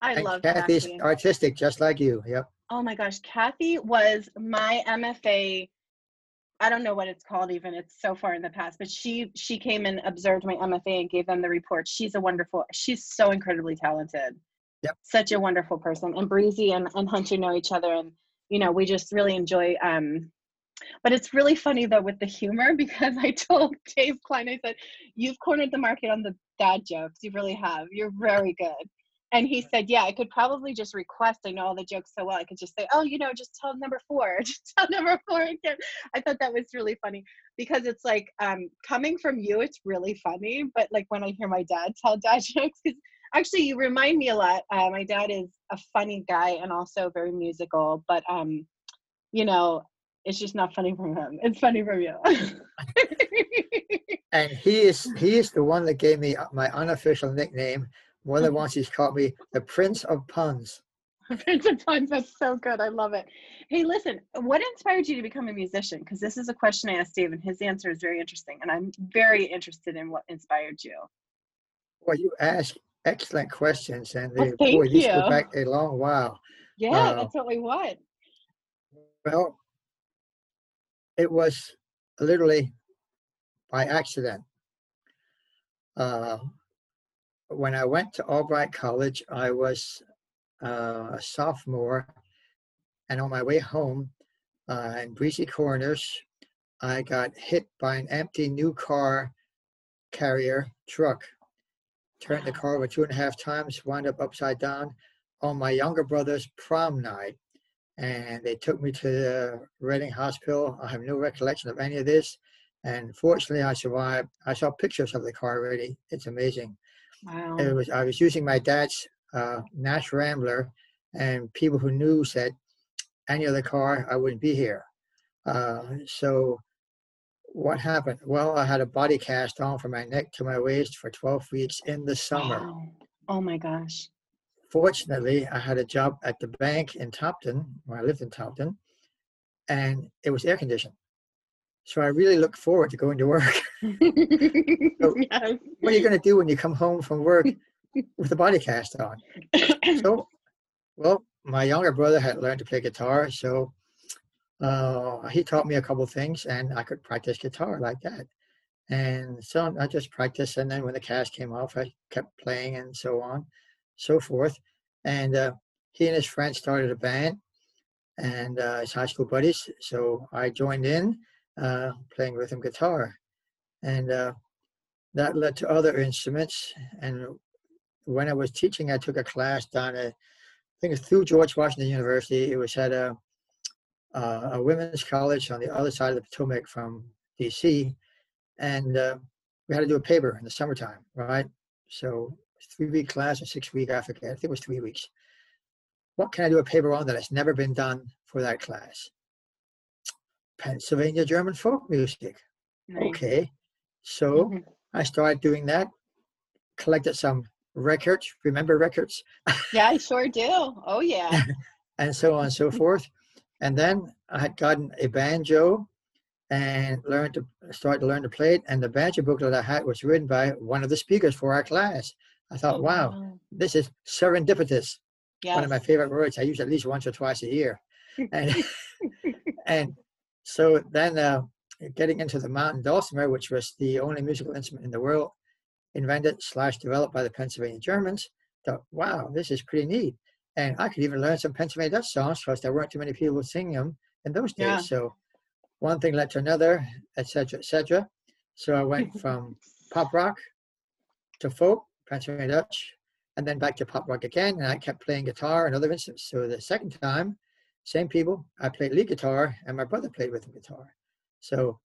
I love Kathy's Kathy. artistic, just like you. Yep. Oh my gosh, Kathy was my MFA. I don't know what it's called even. It's so far in the past, but she she came and observed my MFA and gave them the report. She's a wonderful. She's so incredibly talented. Yep. Such a wonderful person. And Breezy and, and Hunter know each other, and you know we just really enjoy um but it's really funny though with the humor because I told Dave Klein, I said, You've cornered the market on the dad jokes. You really have. You're very good. And he said, Yeah, I could probably just request. I know all the jokes so well. I could just say, Oh, you know, just tell number four. Just tell number four again. I thought that was really funny because it's like um, coming from you, it's really funny. But like when I hear my dad tell dad jokes, because actually you remind me a lot. Uh, my dad is a funny guy and also very musical. But um, you know, it's just not funny from him. It's funny from you. and he is he is the one that gave me my unofficial nickname. More than once he's called me the Prince of Puns. Prince of Puns, that's so good. I love it. Hey, listen, what inspired you to become a musician? Because this is a question I asked Dave, and his answer is very interesting. And I'm very interested in what inspired you. Well, you ask excellent questions, and they, well, boy, these go back a long while. Yeah, uh, that's what we want. Well, it was literally by accident. Uh, when I went to Albright College, I was uh, a sophomore, and on my way home uh, in Breezy Corners, I got hit by an empty new car carrier truck. Turned the car over two and a half times, wound up upside down on my younger brother's prom night and they took me to the Reading Hospital. I have no recollection of any of this, and fortunately, I survived. I saw pictures of the car already. It's amazing. Wow. It was. I was using my dad's uh, Nash Rambler, and people who knew said, "Any other car, I wouldn't be here." Uh, so, what happened? Well, I had a body cast on from my neck to my waist for 12 weeks in the summer. Wow. Oh my gosh fortunately, I had a job at the bank in Topton, where I lived in Topton, and it was air conditioned. So I really look forward to going to work. so yes. What are you going to do when you come home from work with a body cast on? so, well, my younger brother had learned to play guitar, so uh, he taught me a couple things, and I could practice guitar like that. And so I just practiced, and then when the cast came off, I kept playing and so on so forth. And uh, he and his friends started a band and uh, his high school buddies. So I joined in uh, playing rhythm guitar. And uh, that led to other instruments. And when I was teaching, I took a class down at, I think it's through George Washington University. It was at a, uh, a women's college on the other side of the Potomac from DC. And uh, we had to do a paper in the summertime, right? So three week class or six week, I forget. I think it was three weeks. What can I do a paper on that has never been done for that class? Pennsylvania German folk music. Nice. Okay. So mm-hmm. I started doing that, collected some records. Remember records? Yeah, I sure do. Oh, yeah. and so on and so forth. And then I had gotten a banjo and learned to start to learn to play it. And the banjo booklet I had was written by one of the speakers for our class. I thought, wow, this is serendipitous. Yes. One of my favorite words. I use at least once or twice a year. And, and so then uh, getting into the mountain dulcimer, which was the only musical instrument in the world invented slash developed by the Pennsylvania Germans, thought, wow, this is pretty neat. And I could even learn some Pennsylvania Dutch songs because there weren't too many people singing them in those days. Yeah. So one thing led to another, etc., etc. So I went from pop rock to folk, Pennsylvania Dutch, and then back to pop rock again. And I kept playing guitar and other instruments. So the second time, same people, I played lead guitar, and my brother played rhythm guitar. So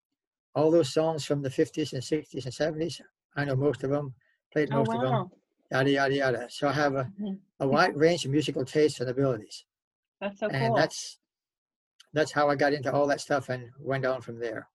all those songs from the 50s and 60s and 70s, I know most of them, played Oh most of them, wow. Yada, yada, yada. So I have a, Mhm. a wide range of musical tastes and abilities. That's so and cool. that's that's how I got into all that stuff and went on from there.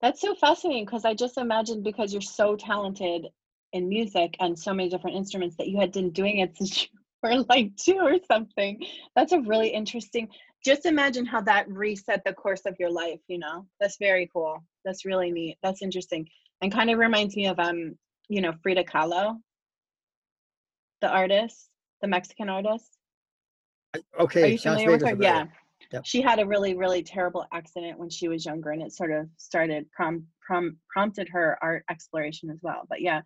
That's so fascinating because I just imagined because you're so talented in music and so many different instruments that you had been doing it since you were like two or something. That's a really interesting. Just imagine how that reset the course of your life. You know, that's very cool. That's really neat. That's interesting, and kind of reminds me of um, you know, Frida Kahlo, the artist, the Mexican artist. Okay, Are you familiar with her? Yeah. Yep. She had a really, really terrible accident when she was younger, and it sort of started prom, prom, prompted her art exploration as well. But yeah,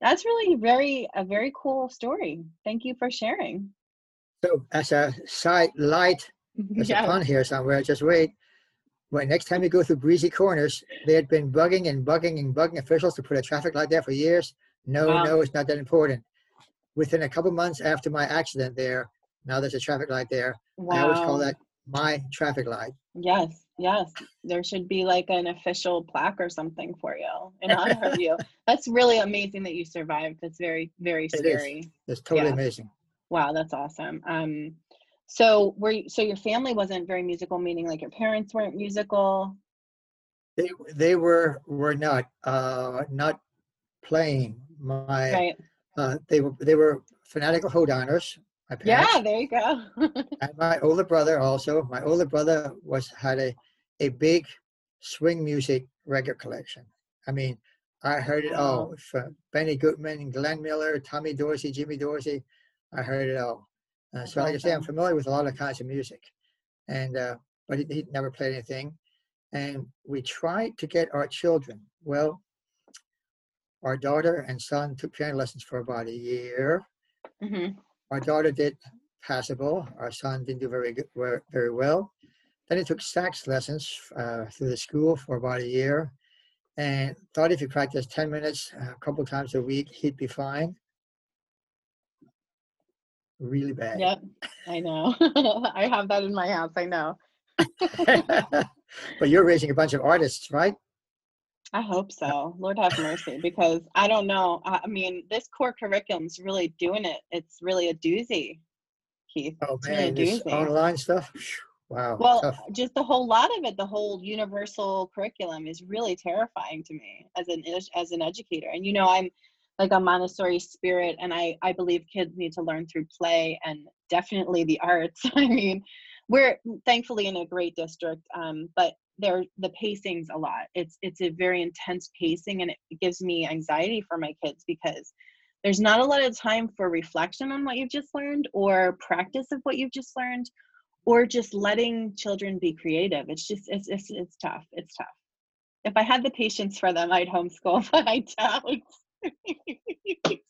that's really very a very cool story. Thank you for sharing. So as a side light, there's a pun here somewhere. Just wait. Well, next time you go through breezy corners, they had been bugging and bugging and bugging officials to put a traffic light there for years. No, Wow. no, it's not that important. Within a couple months after my accident there, now there's a traffic light there. I always call that my traffic light. Yes, yes. There should be like an official plaque or something for you in honor of you. That's really amazing that you survived. That's very, very is. scary. It's totally Yeah. amazing. Wow, that's awesome. Um, so were you, so your family wasn't very musical, meaning like your parents weren't musical. They they were were not uh not playing. My Right. Uh they were they were fanatical parents. Yeah, there you go. and my older brother also my older brother was had a a big swing music record collection. I mean i heard it all from benny goodman glenn miller tommy dorsey jimmy dorsey. I heard it all. Uh, so like i say i'm familiar with a lot of kinds of music. And uh but he, he never played anything. And we tried to get our children. Well our daughter and son took piano lessons for about a year hmm our daughter did passable. Our son didn't do very good, ver- very well. Then he took sax lessons uh, through the school for about a year, and thought if he practiced ten minutes uh, a couple times a week, he'd be fine. Really bad. Yep, I know. I have that in my house. I know. but you're raising a bunch of artists, right? I hope so. Lord have mercy, because I don't know. I mean, this core curriculum's really doing it. It's really a doozy, Keith. Oh It's really man, this online stuff. Wow. Well, tough. just the whole lot of it, the whole universal curriculum is really terrifying to me as an as an educator. And you know, I'm like a Montessori spirit, and I I believe kids need to learn through play and definitely the arts. I mean, we're thankfully in a great district, um, but there the pacing's a lot. It's it's a very intense pacing, and it gives me anxiety for my kids because there's not a lot of time for reflection on what you've just learned or practice of what you've just learned or just letting children be creative. It's just it's it's, it's tough. It's tough. If i had the patience for them i'd homeschool but i don't.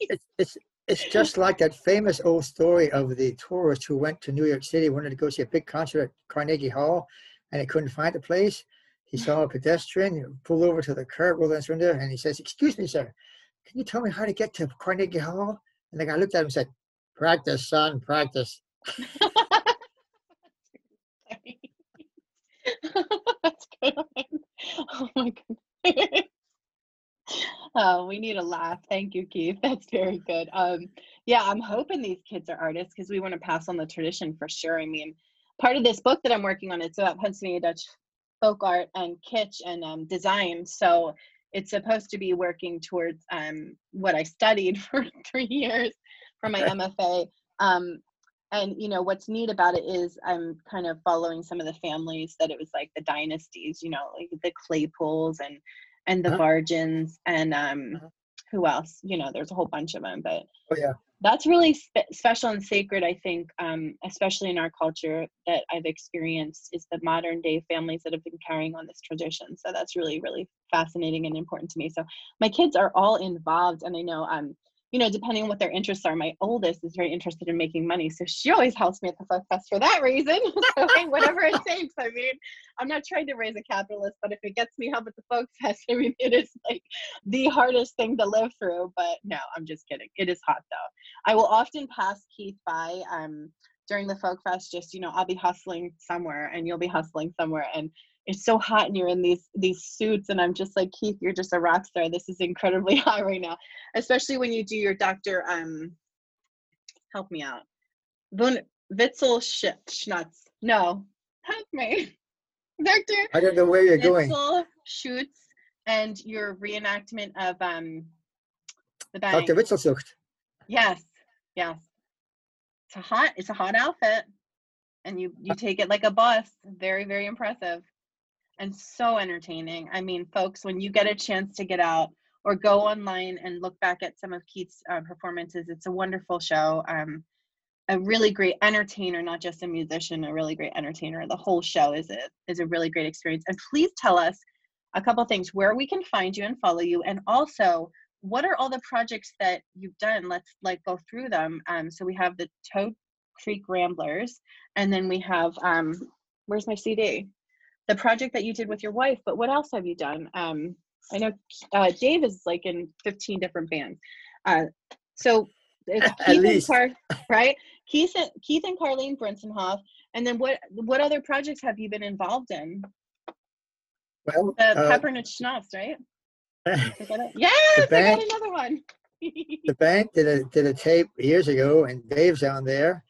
It's, it's it's just like that famous old story of the tourist who went to New York City, wanted to go see a big concert at Carnegie Hall, and he couldn't find a place. He saw a pedestrian pull over to the curb, roll down his window, and he says, "Excuse me, sir, can you tell me how to get to Carnegie Hall?" And the guy looked at him and said, "Practice, son, practice." that's good oh my goodness oh we need a laugh thank you keith that's very good um yeah i'm hoping these kids are artists because we want to pass on the tradition for sure i mean part of this book that i'm working on it's about pennsylvania dutch folk art and kitsch and um, design so it's supposed to be working towards um, what i studied for three years for my mfa um, and you know what's neat about it is i'm kind of following some of the families that it was like the dynasties you know like the claypools and and the Uh-huh. and um Uh-huh. who else? You know, there's a whole bunch of them, but Oh yeah. That's really spe- special and sacred i think um, especially in our culture that i've experienced is the modern day families that have been carrying on this tradition. So that's really really fascinating and important to me. So my kids are all involved and i know um, you know, depending on what their interests are, my oldest is very interested in making money. So she always helps me at the Folk Fest for that reason. so hey, whatever it takes. I mean, I'm not trying to raise a capitalist, but if it gets me help at the Folk Fest, I mean, it is like the hardest thing to live through. But no, I'm just kidding. It is hot though. I will often pass Keith by um, during the Folk Fest. Just you know, I'll be hustling somewhere, and you'll be hustling somewhere, and it's so hot and you're in these these suits and i'm just like keith you're just a rock star this is incredibly hot right now especially when you do your doctor um help me out Von Witzel Schnutz. No, help me. Doctor I don't know where you're going. Witzel Schutz and your reenactment of um the bang. Dr. Witzelsucht. Yes, yes. It's a hot it's a hot outfit. And you you take it like a boss. Very, very impressive and so entertaining. I mean, folks, when you get a chance to get out or go online and look back at some of Keith's uh, performances, it's a wonderful show. Um, a really great entertainer, not just a musician, a really great entertainer. The whole show is a is a really great experience. And please tell us a couple things where we can find you and follow you, and also what are all the projects that you've done? Let's like go through them. Um, so we have the Toad Creek Ramblers, and then we have um, where's my CD? The project that you did with your wife, but what else have you done? Um, I know uh, Dave is like in 15 different bands. Uh, so it's Keith and Car, right? Keith and, Keith and Carlene Brintzenhoff. And then what what other projects have you been involved in? Well, the uh, Schnapps, right? yes, I got another one. the band did a did a tape years ago, and Dave's on there,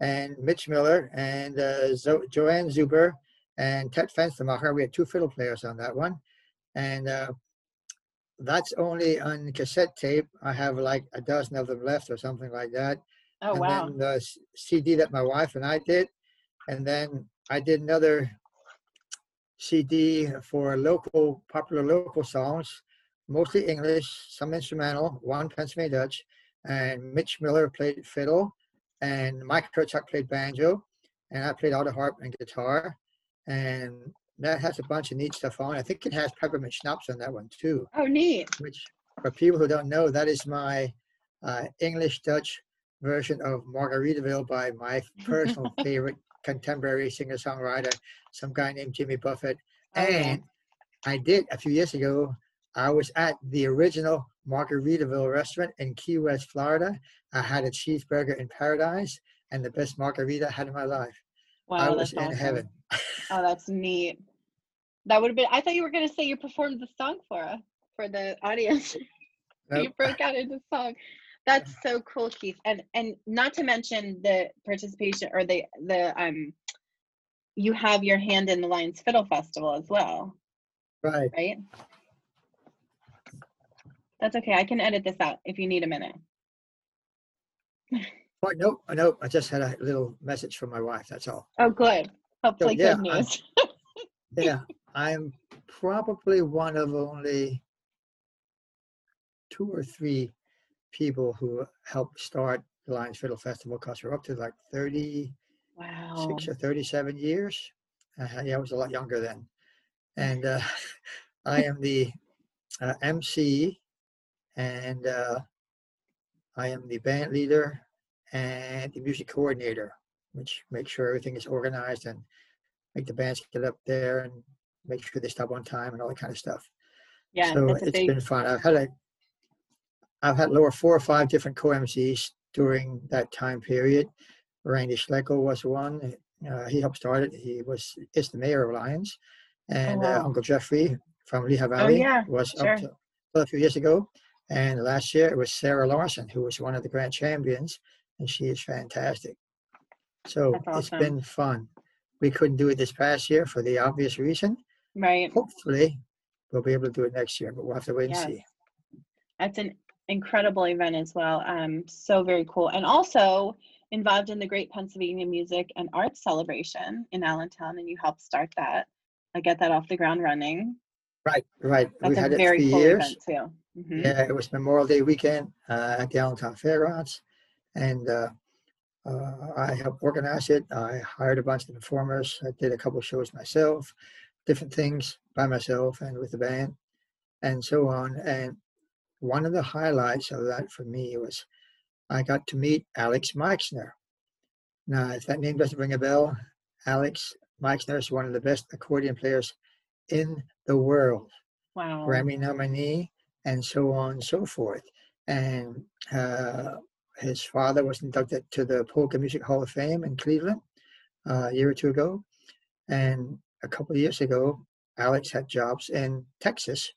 and Mitch Miller and uh, Zo- Joanne Zuber and Ted Fenstermacher. We had two fiddle players on that one, and uh, that's only on cassette tape. I have like a dozen of them left or something like that. Oh and wow! then the CD that my wife and I did, and then I did another CD for local popular local songs, mostly English, some instrumental, one Pennsylvania Dutch, and Mitch Miller played fiddle, and Mike Kurtzak played banjo, and I played auto harp and guitar, and that has a bunch of neat stuff on. I think it has peppermint schnapps on that one too. Oh, neat. Which, for people who don't know, that is my uh, English Dutch version of Margaritaville by my personal favorite contemporary singer songwriter, some guy named Jimmy Buffett. Oh, yeah. And I did a few years ago. I was at the original Margaritaville restaurant in Key West, Florida. I had a cheeseburger in paradise and the best margarita I had in my life. Wow, I was in awesome. heaven. Oh, that's neat. That would have been. I thought you were going to say you performed the song for us, for the audience. you broke out into song. That's so cool, Keith. And and not to mention the participation or the the um, you have your hand in the Lyons Fiddle Festival as well, Right. right? That's okay. I can edit this out if you need a minute. Oh, nope, nope. I just had a little message from my wife. That's all. Oh, good. Hopefully, yeah, good I'm- news. Yeah, I'm probably one of only two or three people who helped start the Lyons Fiddle Festival because we're up to like 36 wow. or 37 years. Uh, yeah, I was a lot younger then. And uh, I am the uh, MC and uh, I am the band leader and the music coordinator, which makes sure everything is organized and make the bands get up there and make sure they stop on time and all that kind of stuff. Yeah, so it's big. been fun. I've had a, I've had lower four or five different co-MCs during that time period. Randy Schleckel was one. Uh, he helped start it. He was is the mayor of Lyons, and uh, Oh, wow. Uncle Jeffrey from Lehigh Valley yeah, was sure. up to a few years ago. And last year it was Sarah Larson, who was one of the grand champions, and she is fantastic. So That's it's awesome. been fun. We couldn't do it this past year for the obvious reason. Right. Hopefully, we'll be able to do it next year, but we'll have to wait and see. That's an incredible event as well. Um, so very cool. And also involved in the Great Pennsylvania Music and Arts Celebration in Allentown, and you helped start that. I get that off the ground running. Right, right. That's we a had it very three cool years. event too. Mm-hmm. Yeah, it was Memorial Day weekend uh, at the Allentown Fairgrounds, and uh, uh, I helped organize it. I hired a bunch of performers. I did a couple of shows myself, different things by myself and with the band, and so on. And one of the highlights of that for me was I got to meet Alex Meixner. Now, if that name doesn't ring a bell, Alex Meixner is one of the best accordion players in the world. Wow. Grammy nominee, and so on and so forth. And uh, his father was inducted to the Polka Music Hall of Fame in Cleveland uh, a year or two ago. And a couple of years ago, Alex had jobs in Texas.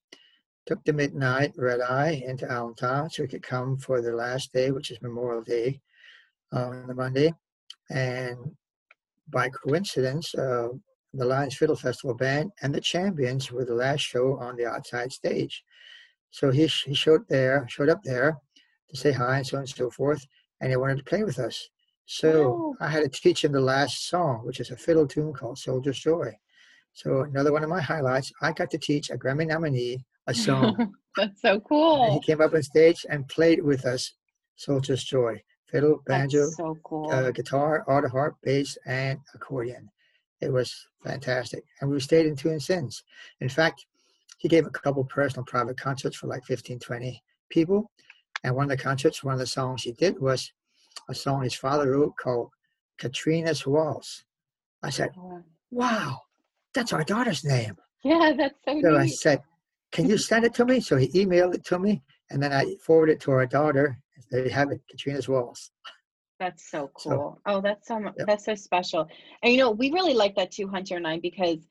Took the midnight red eye into Allentown so he could come for the last day, which is Memorial Day uh, on the Monday. And by coincidence, uh, the Lyons Fiddle Festival band and the Champions were the last show on the outside stage. So he, he showed there, showed up there to say hi and so on and so forth, and he wanted to play with us. So. I had to teach him the last song, which is a fiddle tune called Soldier's Joy. So another one of my highlights, I got to teach a Grammy nominee a song. That's so and cool. he came up on stage and played with us Soldier's Joy, fiddle, banjo, so cool. uh, guitar, auto harp, bass, and accordion. It was fantastic. And we stayed in tune since. In fact, he gave a couple personal private concerts for like 15, 20 people. And one of the concerts, one of the songs he did was a song his father wrote called Katrina's Waltz. I said, oh, Wow. wow, that's our daughter's name. yeah, that's so good. So I said, can you send it to me? So he emailed it to me. And then I forwarded it to our daughter. There you have it, Katrina's Waltz. That's so So, cool. oh, that's so yep. that's so special. And you know, we really like that too, Hunter and I, because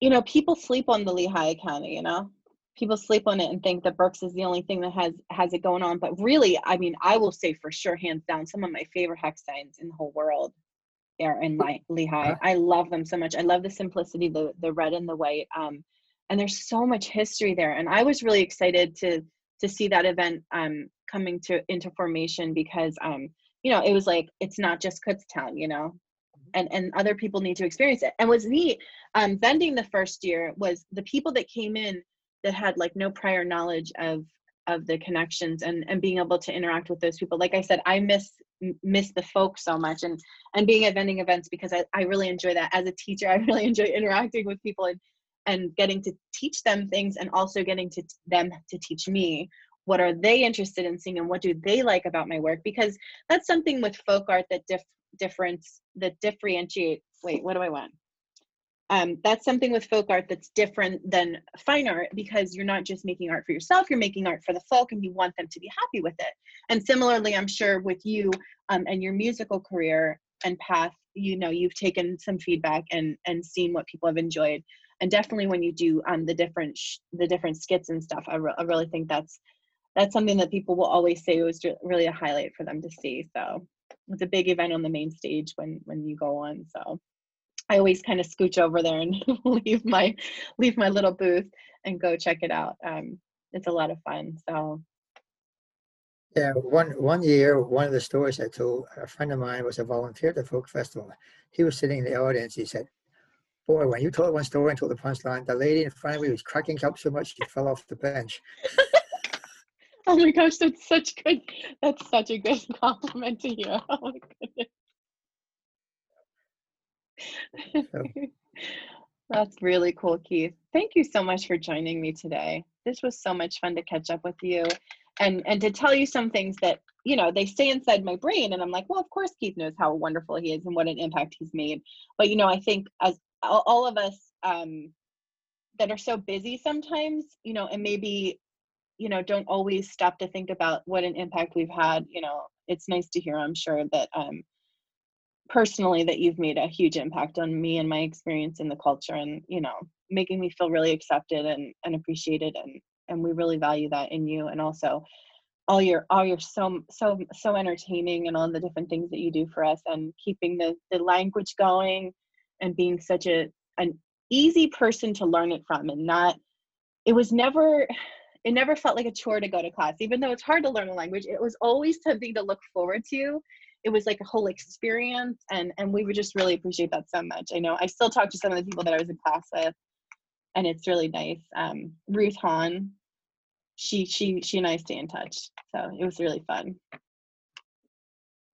you know, people sleep on the Lehigh County, you know? People sleep on it and think that Berks is the only thing that has has it going on. But really, I mean, I will say for sure, hands down, some of my favorite hex signs in the whole world are in Le- Lehigh. I love them so much. I love the simplicity, the the red and the white. Um, and there's so much history there. And I was really excited to to see that event um coming to into formation because um you know it was like it's not just Kutztown, you know, and and other people need to experience it. And what's neat, um, vending the first year was the people that came in that had like no prior knowledge of of the connections and and being able to interact with those people. Like I said, I miss miss the folk so much and and being at vending events because I, I really enjoy that as a teacher. I really enjoy interacting with people and and getting to teach them things and also getting to t- them to teach me what are they interested in seeing and what do they like about my work because that's something with folk art that diff difference that differentiate wait what do i want um, that's something with folk art that's different than fine art because you're not just making art for yourself you're making art for the folk and you want them to be happy with it. And similarly i'm sure with you um, and your musical career and path you know you've taken some feedback and and seen what people have enjoyed. And definitely when you do um, the different sh- the different skits and stuff I, re- I really think that's that's something that people will always say was re- really a highlight for them to see. So it's a big event on the main stage when when you go on so i always kind of scooch over there and leave my leave my little booth and go check it out um it's a lot of fun so Yeah, one one year, one of the stories I told a friend of mine was a volunteer at the folk festival. He was sitting in the audience. He said, "Boy, when you told one story and told the punchline, the lady in front of me was cracking up so much she fell off the bench." oh my gosh that's such good that's such a good compliment to hear oh my goodness That's really cool, Keith. Thank you so much for joining me today. This was so much fun to catch up with you and and to tell you some things that, you know, they stay inside my brain and I'm like, well, of course Keith knows how wonderful he is and what an impact he's made. But you know, I think as all, all of us um that are so busy sometimes, you know, and maybe you know, don't always stop to think about what an impact we've had, you know, it's nice to hear, I'm sure that um personally that you've made a huge impact on me and my experience in the culture and you know making me feel really accepted and, and appreciated and and we really value that in you and also all your all your so so so entertaining and all the different things that you do for us and keeping the the language going and being such a an easy person to learn it from and not it was never it never felt like a chore to go to class. Even though it's hard to learn a language it was always something to look forward to it was like a whole experience and and we would just really appreciate that so much i know i still talk to some of the people that i was in class with and it's really nice um ruth hahn she she she and I stay in touch. So it was really fun.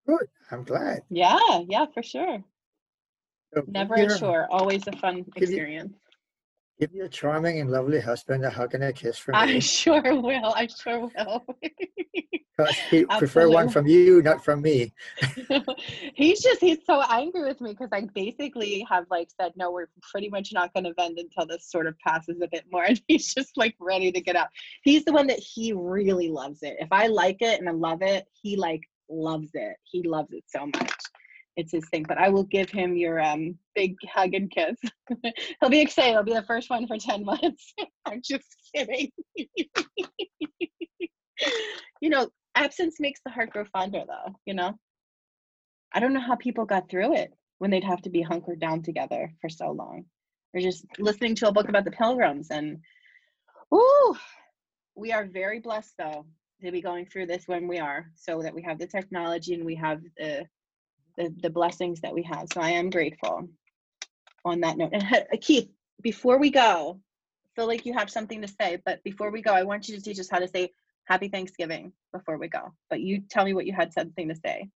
Good. I'm glad. Yeah, yeah, for sure. So Never your- unsure. Always a fun experience. Give your charming and lovely husband a hug and a kiss from I me. sure will. I sure will. he prefer one from you, not from me. he's just he's so angry with me because I basically have like said no, we're pretty much not going to vend until this sort of passes a bit more, and he's just like ready to get out. He's the one that he really loves it. If I like it and I love it, he like loves it. He loves it so much. It's his thing. But I will give him your um big hug and kiss. He'll be excited. He'll be the first one for ten months. I'm just kidding. you know, absence makes the heart grow fonder though you know i don't know how people got through it when they'd have to be hunkered down together for so long or just listening to a book about the pilgrims and ooh we are very blessed though to be going through this when we are so that we have the technology and we have the the, the blessings that we have so i am grateful on that note and keith before we go I feel like you have something to say but before we go i want you to teach us how to say happy Thanksgiving before we go. But you tell me what you had something to say.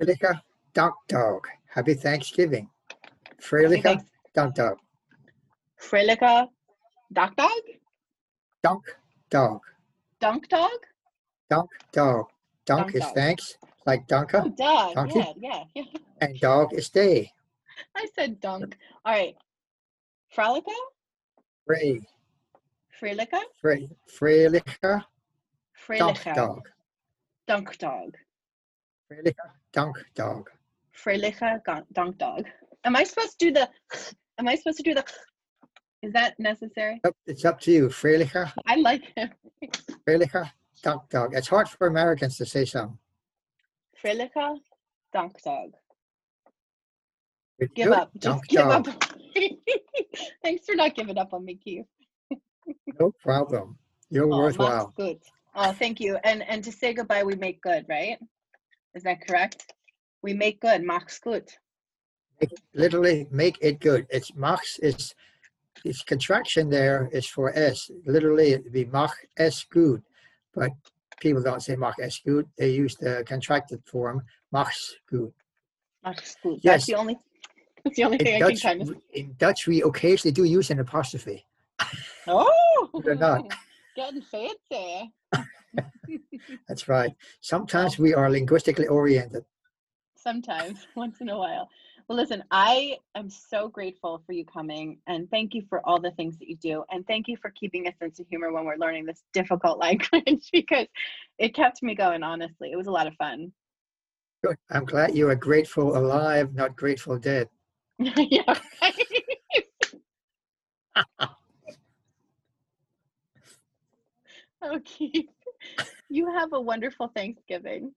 Fröhlicher Danktag. Happy Thanksgiving. Happy Fröhlicher Thanks- Danktag. Frilika Doc Dog? Danktag. Dunk Dog? Dank is thanks, like Oh, danke, dog. Donkey? Yeah, yeah, yeah. and dog is day. I said dunk. All right. Fralika? Frey. Frilika? Frey. Fröhlicher Frilika. Danktag. Dunk Dog. Fröhlicher Danktag. Frilika gon- Dunk Dog. Am I supposed to do the am I supposed to do the is that necessary? It's up to you. Fröhlicher, I like it. Fröhlicher Danktag. It's hard for Americans to say some. Frilika Dunk Dog. Give up. Just give Danktag. up. Thanks for not giving up on me, Keith. No problem. You're Oh, worthwhile. good. Oh, thank you. And and to say goodbye, we make good, right? Is that correct? We make good. Mach's good. Make- literally make it good. It's machs is its contraction there is for s. Literally it'd be mach s good, but people don't say mach good. They use the contracted form machs good. Mach's good. Yes. That's the only. That's the only In thing I can Dutch, kind of. in Dutch, we occasionally do use an apostrophe. Oh, They're not. getting fancy. That's right. Sometimes we are linguistically oriented. Sometimes, once in a while. Well, listen, I am so grateful for you coming and thank you for all the things that you do. And thank you for keeping a sense of humor when we're learning this difficult language because it kept me going, honestly. It was a lot of fun. Good. I'm glad you are grateful alive, not grateful dead. yeah, right. okay. You have a wonderful Thanksgiving.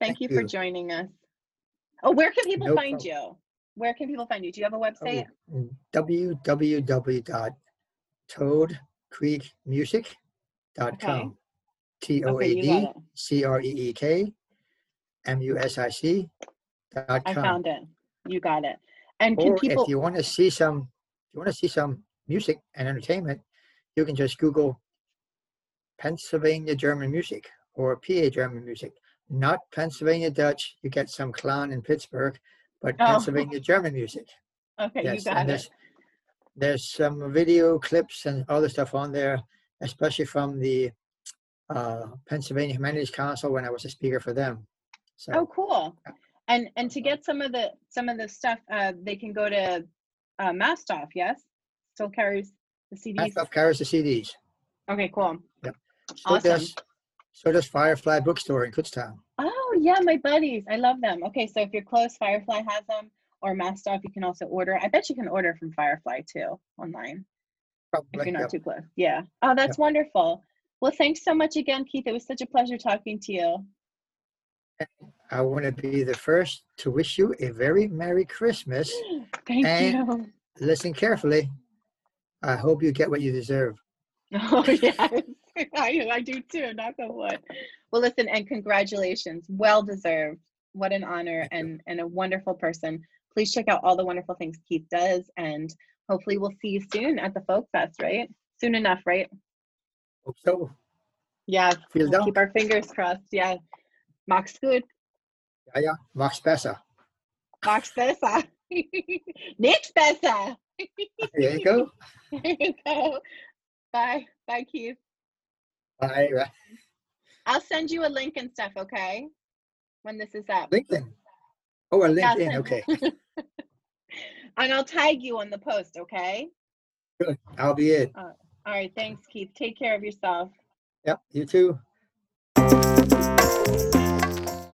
Thank, Thank you for you. joining us. Oh, where can people No find problem. you? Where can people find you? Do you have a oh, website? Oh, www.toadcreekmusic.com. T O Okay, A D. C R E E K M U S I C dot I found it. You got it. And can Or people if you want to see some, if you want to see some music and entertainment, you can just Google Pennsylvania German music or PA German music. Not Pennsylvania Dutch. You get some clown in Pittsburgh, but Oh. Pennsylvania German music. Okay, you got and it. there's there's some video clips and other stuff on there, especially from the uh, Pennsylvania Humanities Council when I was a speaker for them. So Oh, cool. And and to get some of the some of the stuff, uh, they can go to uh, Mastoff. Yes, still carries the CDs. stuff carries the CDs. Okay, cool. So Awesome. does so does Firefly Bookstore in Kutztown. Oh yeah, my buddies. I love them. Okay, so if you're close, Firefly has them, or Mastoff, you can also order. I bet you can order from Firefly too online if you're not too close. Yeah. Oh, that's wonderful. Well, thanks so much again, Keith. It was such a pleasure talking to you. I want to be the first to wish you a very Merry Christmas. Thank And- you. Listen carefully. I hope you get what you deserve. Oh yes, I, I do too. Knock on wood. Well, listen, and congratulations. Well deserved. What an honor and and a wonderful person. Please check out all the wonderful things Keith does, and hopefully we'll see you soon at the Folk Fest. Right soon enough, right? Hope so. Yeah, Vielen Dank. keep our fingers crossed. Yeah. Max gut. Ja, ja, mach's besser. Max besser. Nichts besser. There you go. There you go. Bye. Bye, Keith. Bye. I'll send you a link and stuff, okay? When this is up. LinkedIn. Oh, a LinkedIn. Okay. And I'll tag you on the post, okay? Good. I'll be it. All right. Thanks, Keith. Take care of yourself. Yep. You too.